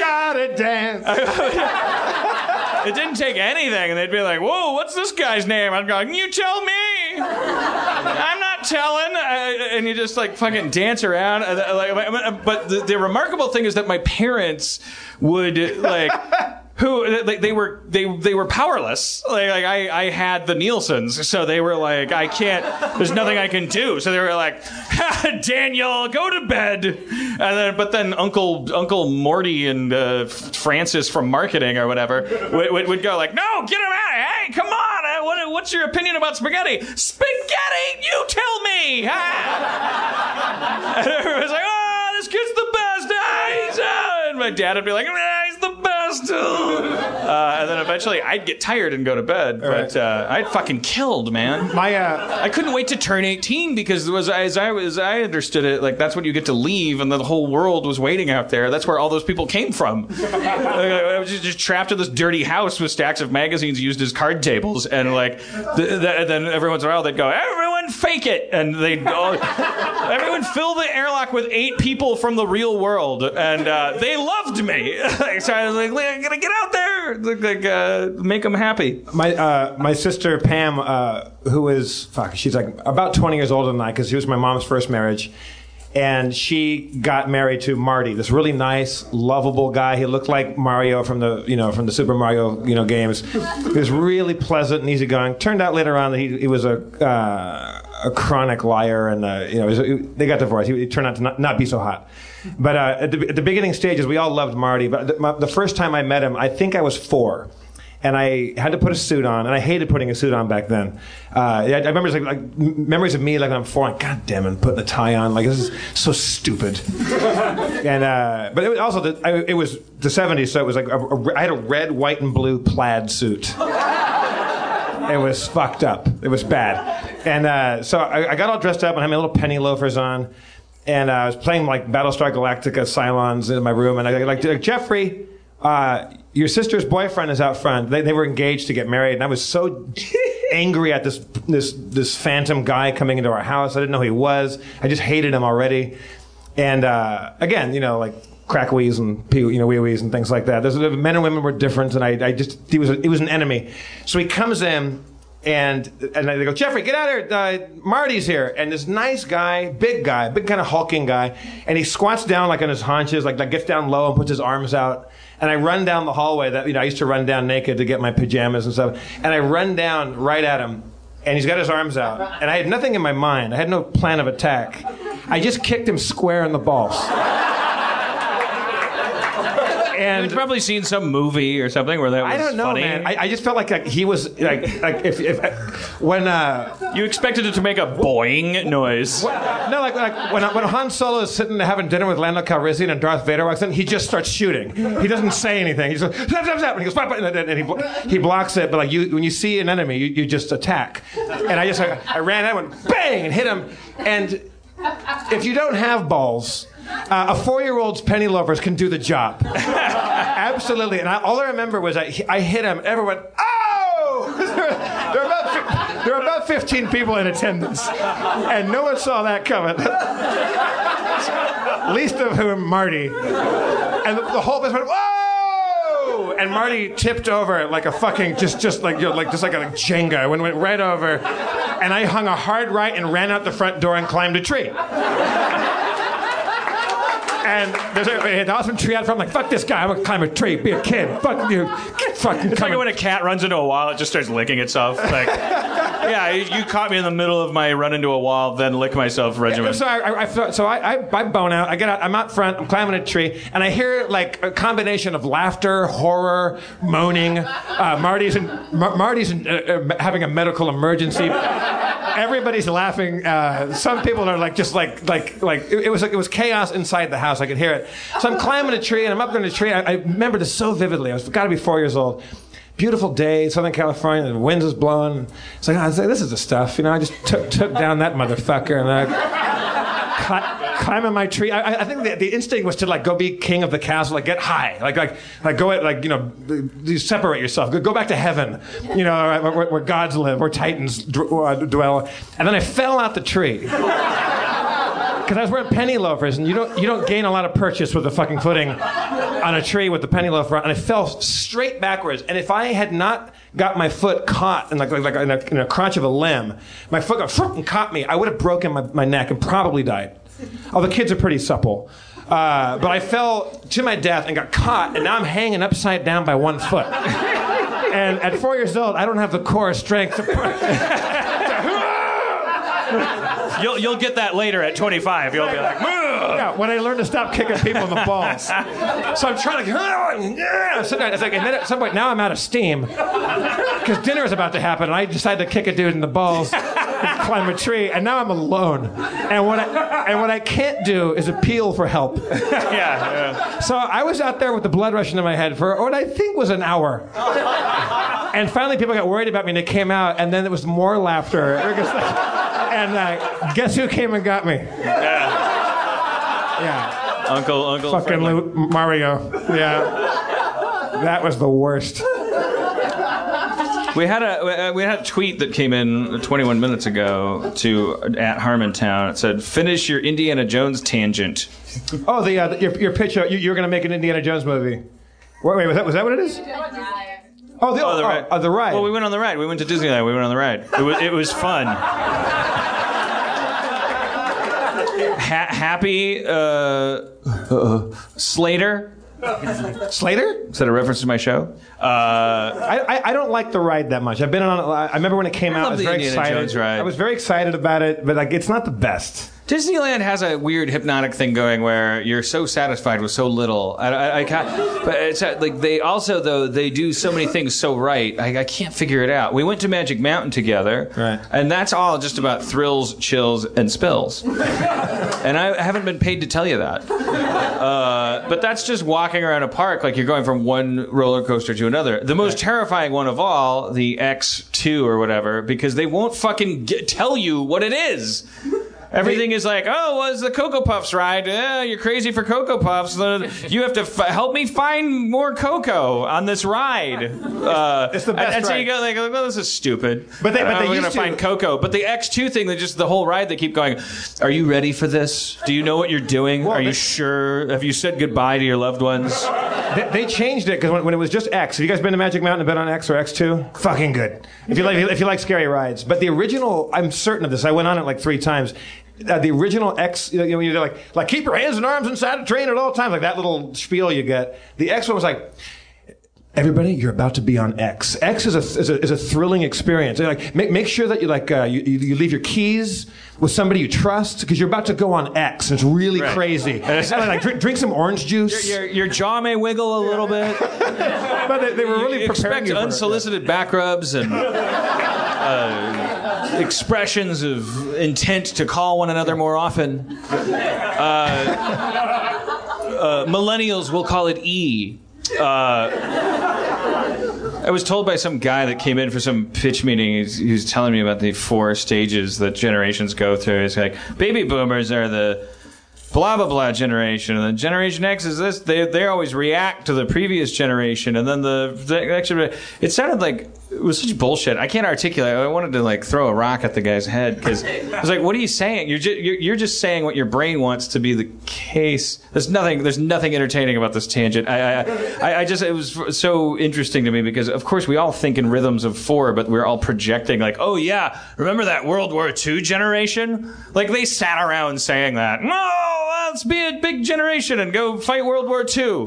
Gotta dance. it didn't take anything, and they'd be like, "Whoa, what's this guy's name?" I'd go, "You tell me." I'm not telling. Uh, and you just like fucking dance around. Uh, like, but the, the remarkable thing is that my parents would like. Who like, they were they they were powerless. Like, like I, I had the Nielsen's so they were like I can't there's nothing I can do. So they were like Daniel go to bed. And then but then Uncle Uncle Morty and uh, Francis from marketing or whatever would, would, would go like no get him out hey come on. Uh, what, what's your opinion about spaghetti? Spaghetti? You tell me. And everyone's like oh this kid's the best. Ah, he's, uh, and my dad would be like ah, he's the best uh, and then eventually I'd get tired and go to bed but uh, I'd fucking killed man My uh, I couldn't wait to turn 18 because it was as I as I understood it, like that's when you get to leave, and the whole world was waiting out there. That's where all those people came from. I was just, just trapped in this dirty house with stacks of magazines used as card tables, and like the, the, then every once in a while they'd go, "Everyone fake it," and they'd all, everyone fill the airlock with eight people from the real world, and uh, they loved me. so I was like, "I gotta get out there, like uh, make them happy." my uh, my sister Pam, uh, who is fuck, she's like about 20 years older than I, because she was my mom's first marriage, and she got married to Marty, this really nice, lovable guy. He looked like Mario from the you know from the Super Mario you know games. He was really pleasant and easygoing. Turned out later on that he, he was a uh, a chronic liar, and uh, you know, was- they got divorced. He, he turned out to not, not be so hot. But uh, at, the, at the beginning stages, we all loved Marty. But the, my, the first time I met him, I think I was four. And I had to put a suit on, and I hated putting a suit on back then. Uh, I, I remember like, like m- memories of me like when I'm four, like God damn it, putting a tie on, like this is so stupid. and uh, but it was also the, I, it was the '70s, so it was like a, a, I had a red, white, and blue plaid suit. It was fucked up. It was bad. And uh, so I, I got all dressed up and I had my little penny loafers on. And uh, I was playing like Battlestar Galactica Cylons in my room. And I like, like Jeffrey, uh, your sister's boyfriend is out front. They, they were engaged to get married. And I was so angry at this, this, this phantom guy coming into our house. I didn't know who he was. I just hated him already. And uh, again, you know, like crack wheeze and pee, you know wee wees and things like that. There's, men and women were different, and I, I just he was a, he was an enemy. So he comes in. And and they go, Jeffrey, get out of here. Uh, Marty's here. And this nice guy, big guy, big kind of hulking guy, and he squats down like on his haunches, like, like gets down low and puts his arms out. And I run down the hallway that you know I used to run down naked to get my pajamas and stuff. And I run down right at him, and he's got his arms out. And I had nothing in my mind. I had no plan of attack. I just kicked him square in the balls. And You've probably seen some movie or something where that was I don't know, funny. man. I, I just felt like, like he was like like if, if when uh you expected it to make a boing noise. no like like when when Han Solo is sitting having dinner with Lando Calrissian and Darth Vader walks in, he just starts shooting. He doesn't say anything. He just goes zap, zap, zap, and he goes "Blah, blah," and, and he blo- he blocks it. But like you when you see an enemy, you, you just attack. And I just I, I ran, I went bang and hit him. And if you don't have balls. Uh, a four-year-old's penny loafers can do the job. Absolutely. And I, all I remember was I, I hit him. Everyone, went, oh! there, were about, there were about 15 people in attendance, and no one saw that coming. Least of whom Marty. And the, the whole place went, whoa! And Marty tipped over like a fucking just just like you know, like just like a Jenga. Went went right over, and I hung a hard right and ran out the front door and climbed a tree. And there's a, an awesome tree out front. I'm like, fuck this guy. I'm gonna climb a tree. Be a kid. Fuck you. Get fucking It's like when a cat runs into a wall, it just starts licking itself. Like, yeah, you caught me in the middle of my run into a wall, then lick myself regimen. So I, I, so I, I, I bone out. I get out. I'm out front. I'm climbing a tree, and I hear like a combination of laughter, horror, moaning. Uh, Marty's Mar- Marty's in, uh, uh, having a medical emergency. Everybody's laughing. Uh, some people are like just like like like it, it was like it was chaos inside the house. I could hear it. So I'm climbing a tree, and I'm up in a tree. I, I remember this so vividly. I was got to be four years old. Beautiful day, Southern California. The wind was blowing. It's like, oh, this is the stuff, you know. I just took took down that motherfucker, and I cli- climbing my tree. I, I- think the, the instinct was to like go be king of the castle, like get high, like like like go at like you know, you separate yourself, go, back to heaven, you know, where, where- gods live, where titans uh, dwell. And then I fell out the tree. Because I was wearing penny loafers, and you don't you don't gain a lot of purchase with a fucking footing on a tree with the penny loafer, on, and I fell straight backwards. And if I had not got my foot caught in like like, like in, a, in a crotch of a limb, my foot got and caught me, I would have broken my, my neck and probably died. Oh, the kids are pretty supple. Uh, but I fell to my death and got caught, and now I'm hanging upside down by one foot. And at four years old, I don't have the core strength to. You'll you'll get that later at 25. You'll be like, Yeah, when I learned to stop kicking people in the balls. So I'm trying to, yeah, so it's like, and then at some point, now I'm out of steam because dinner is about to happen, and I decide to kick a dude in the balls, and climb a tree, and now I'm alone. And what I and what I can't do is appeal for help. yeah, yeah. So I was out there with the blood rushing to my head for what I think was an hour. And finally, people got worried about me, and they came out, and then there was more laughter. And uh, guess who came and got me? Yeah. Yeah. Uncle Uncle. Fucking Lu- Mario. Yeah. That was the worst. We had a we had a tweet that came in 21 minutes ago to at Harmontown. It said, "Finish your Indiana Jones tangent." Oh, the, uh, the- your, your picture. You, you're going to make an Indiana Jones movie. Wait, wait, was that, was that what it is? Oh, the, Oh, the oh, ride. oh, the ride. Well, we went on the ride. We went to Disneyland. We went on the ride. It was it was fun. Ha- happy uh, uh, Slater Slater? Is that a reference to my show? Uh, I, I, I don't like the ride that much. I've been on. It. I remember when it came out. I was very Indiana excited. I was very excited about it, but like, it's not the best. Disneyland has a weird hypnotic thing going where you're so satisfied with so little. I, I, I can't, but it's uh, like they also though they do so many things so right. I, I can't figure it out. We went to Magic Mountain together, Right. And that's all just about thrills, chills, and spills. and I haven't been paid to tell you that. Uh, but that's just walking around a park like you're going from one roller coaster to another. The most terrifying one of all, the X2 or whatever, because they won't fucking get, tell you what it is. Everything is like, oh, well, the Cocoa Puffs ride. Eh, you're crazy for Cocoa Puffs. You have to f- help me find more cocoa on this ride. Uh, It's the best And, and so you go like, well, this is stupid. But they- but they used gonna to- find cocoa. But the X2 thing, they just the whole ride, they keep going. Are you ready for this? Do you know what you're doing? Well, Are you sure? Have you said goodbye to your loved ones? They, they changed it because when, when it was just X. Have you guys been to Magic Mountain and been on X or X2? Fucking good. If you like, if you like scary rides. But the original, I'm certain of this. I went on it like three times. Uh, the original X, you know, you're like, like keep your hands and arms inside the train at all times, like that little spiel you get. The X one was like, Everybody, you're about to be on X. X is a, is a, is a thrilling experience. They're Like, make, make sure that you like uh, you, you leave your keys with somebody you trust because you're about to go on X. And it's really Right. crazy. And like, drink, drink some orange juice. Your, your jaw may wiggle a little bit. but they, they were really You preparing expect you for it. unsolicited back rubs and uh, expressions of intent to call one another more often. Uh, uh, millennials will call it E. Uh, I was told by some guy that came in for some pitch meeting. He's, he was telling me about the four stages that generations go through. It's like baby boomers are the blah blah blah generation, and then Generation X is this. They they always react to the previous generation, and then the, the next. It sounded like it was such bullshit. I can't articulate. I wanted to like throw a rock at the guy's head because I was like, "What are you saying? You're just you're, you're just saying what your brain wants to be the case." There's nothing. There's nothing entertaining about this tangent. I I, I, I just it was so interesting to me because of course we all think in rhythms of four, but we're all projecting like, "Oh yeah, remember that World War II generation?" Like they sat around saying that. No, let's be a big generation and go fight World War II.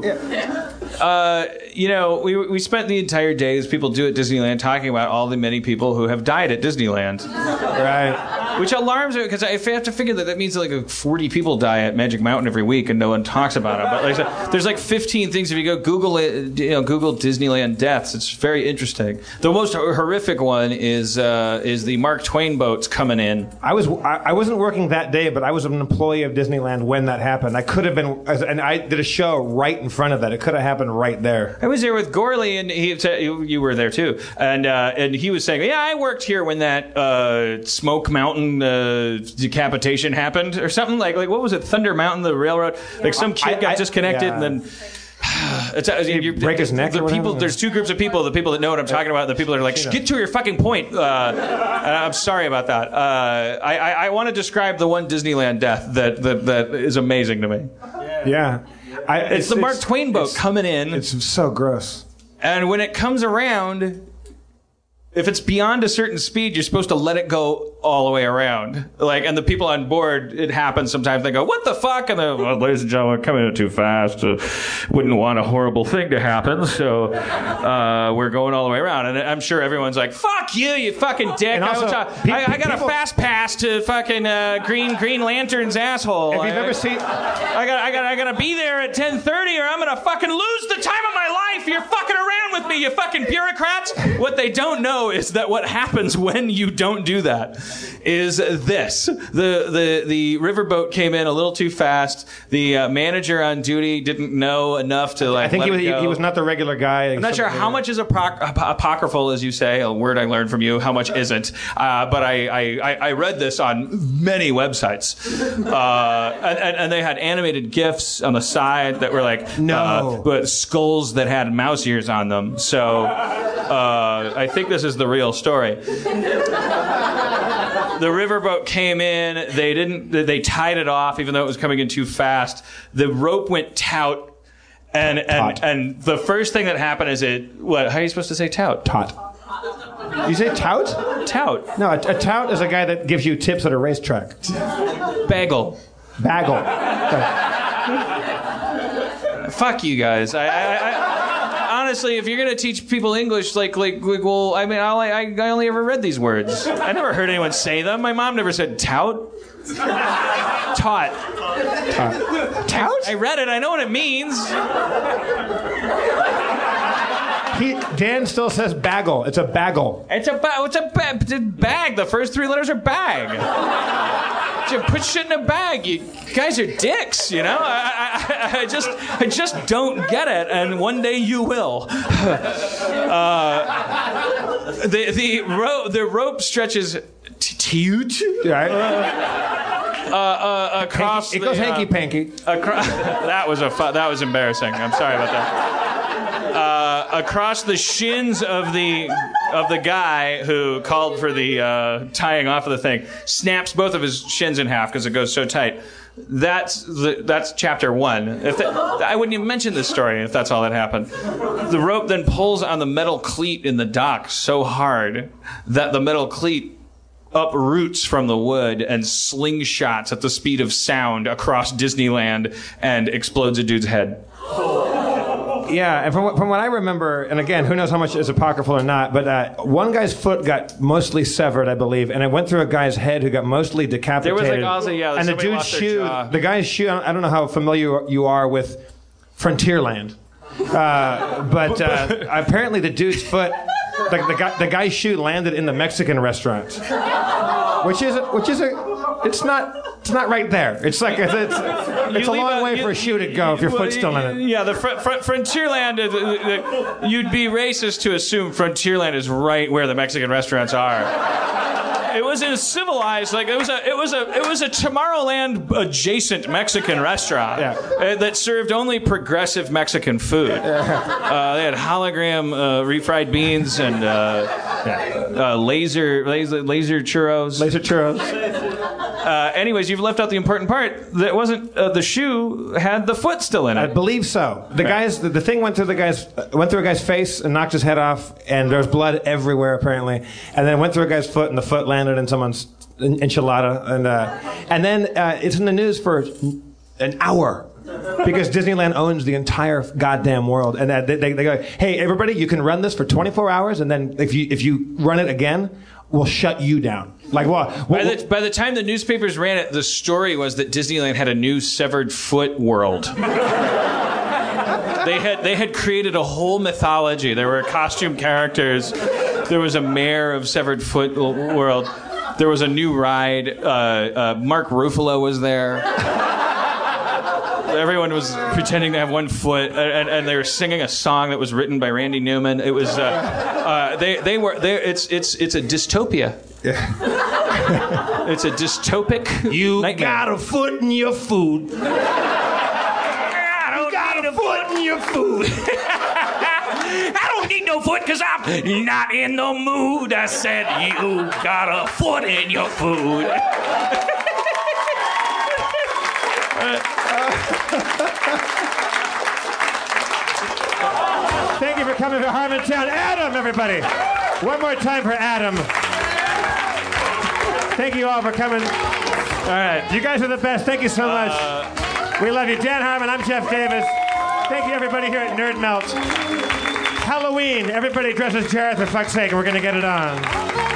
Uh, you know, we we spent the entire day as people do at Disneyland talking about all the many people who have died at Disneyland. Right. Which alarms me because I have to figure that that means like 40 people die at Magic Mountain every week and no one talks about it. But like, there's like 15 things if you go Google it, you know, Google Disneyland deaths. It's very interesting. The most horrific one is uh, is the Mark Twain boats coming in. I was I, I wasn't working that day, but I was an employee of Disneyland when that happened. I could have been, and I did a show right in front of that. It could have happened right there. I was there with Gorley, and he you you were there too, and uh, and he was saying, "Yeah, I worked here when that uh, Smoke Mountain uh, decapitation happened, or something like like what was it, Thunder Mountain, the railroad? Like some kid I- got I- disconnected, yeah. and then." It's, uh, you break his neck The people, there's two groups of people. The people that know what I'm talking about. The people that are like, get to your fucking point. Uh, I'm sorry about that. Uh, I, I, I want to describe the one Disneyland death that, that that is amazing to me. Yeah. I, It's, the Mark Twain boat coming in. It's so gross. And when it comes around, if it's beyond a certain speed, you're supposed to let it go all the way around. Like, and the people on board, it happens sometimes. They go, "What the fuck?" And they're, well, ladies and gentlemen, coming in too fast. Uh, wouldn't want a horrible thing to happen, so uh, we're going all the way around. And I'm sure everyone's like, "Fuck you, you fucking dick!" And I, pe- I, I got people- a fast pass to fucking uh, Green Green Lantern's asshole. If you've I- ever seen, I got, I got, I got to be there at 10:30, or I'm gonna fucking lose the time You're fucking around with me, you fucking bureaucrats. What they don't know is that what happens when you don't do that is this: the the the riverboat came in a little too fast. The uh, manager on duty didn't know enough to like. I think he was, he, he was not the regular guy. I'm not sure how much is apoc- ap- apocryphal, as you say, a word I learned from you. How much isn't? Uh, but I, I, I I read this on many websites, uh, and, and, and they had animated gifs on the side that were like No. uh, but skulls that had mouse ears on them. So uh, I think this is the real story. The riverboat came in. They didn't. They tied it off, even though it was coming in too fast. The rope went tout. And and, Taut. and the first thing that happened is it what how are you supposed to say tout? Tot. You say tout? Tout. No, a, a tout is a guy that gives you tips at a racetrack. Bagel. Bagel. Fuck you guys. I, I, I, honestly, if you're gonna teach people English, like, like, like well, I mean, I, I, I only ever read these words. I never heard anyone say them. My mom never said tout. Taught. Tout? I read it. I know what it means. He, Dan still says bagel. It's a bagel. It's a ba- it's a, ba- it's a bag. The first three letters are bag. You put shit in a bag. You guys are dicks. You know. I, I, I just I just don't get it, and one day you will. Uh, the the rope the rope stretches. Huge. Right? Uh, uh, across it goes uh, hanky panky. Acro- that was a fu- that was embarrassing. I'm sorry about that. Uh, across the shins of the of the guy who called for the uh, tying off of the thing, snaps both of his shins in half because it goes so tight. That's the, that's chapter one. If that, I wouldn't even mention this story if that's all that happened. The rope then pulls on the metal cleat in the dock so hard that the metal cleat uproots from the wood and slingshots at the speed of sound across Disneyland and explodes a dude's head. Yeah, and from what, from what I remember, and again, who knows how much is apocryphal or not, but uh, one guy's foot got mostly severed, I believe, and it went through a guy's head who got mostly decapitated. also- yeah, and the somebody dude's lost their shoe, jaw. the guy's shoe. I don't know how familiar you are with Frontierland, uh, but uh, apparently the dude's foot, the, the, guy, the guy's shoe landed in the Mexican restaurant, which is a, which is a, it's not. It's not right there. It's like it's, it's, it's a long way you- for a shoe to go if your Well, foot's still in it. Yeah, the fr- fr- Frontierland. uh, uh, uh, you'd be racist to assume Frontierland is right where the Mexican restaurants are. It was in a civilized, like it was a, it was a, it was a Tomorrowland adjacent Mexican restaurant Yeah. uh, that served only progressive Mexican food. Uh, they had hologram uh, refried beans and uh, uh, laser, laser, laser churros. Laser churros. Uh, anyways, you've left out the important part. That wasn't uh, the shoe had the foot still in it. I believe so. The guys, the, the thing went through the guy's uh, went through a guy's face and knocked his head off, and there was blood everywhere apparently. And then it went through a guy's foot, and the foot landed in someone's en- enchilada, and uh, and then uh, it's in the news for an hour. Because Disneyland owns the entire goddamn world, and uh, they, they, they go, "Hey, everybody, you can run this for 24 hours, and then if you if you run it again, we'll shut you down." Like what? By the, by the time the newspapers ran it, the story was that Disneyland had a new severed foot world. they had they had created a whole mythology. There were costume characters. There was a mayor of severed foot world. There was a new ride. Uh, uh, Mark Ruffalo was there. Everyone was pretending to have one foot, and, and, and they were singing a song that was written by Randy Newman. It was uh, uh, they they were they, it's it's it's a dystopia. It's a dystopic. you nightmare. got a foot in your food. You got a foot in your food. I don't need no foot because I'm not in the mood. I said you got a foot in your food. Thank you for coming to Harmontown. Adam, everybody. One more time for Adam. Thank you all for coming. All right. You guys are the best. Thank you so uh, much. we love you. Dan Harmon, I'm Jeff Davis. Thank you, everybody here at Nerd Melt. Halloween. Everybody dresses Jareth, for fuck's sake. We're going to get it on.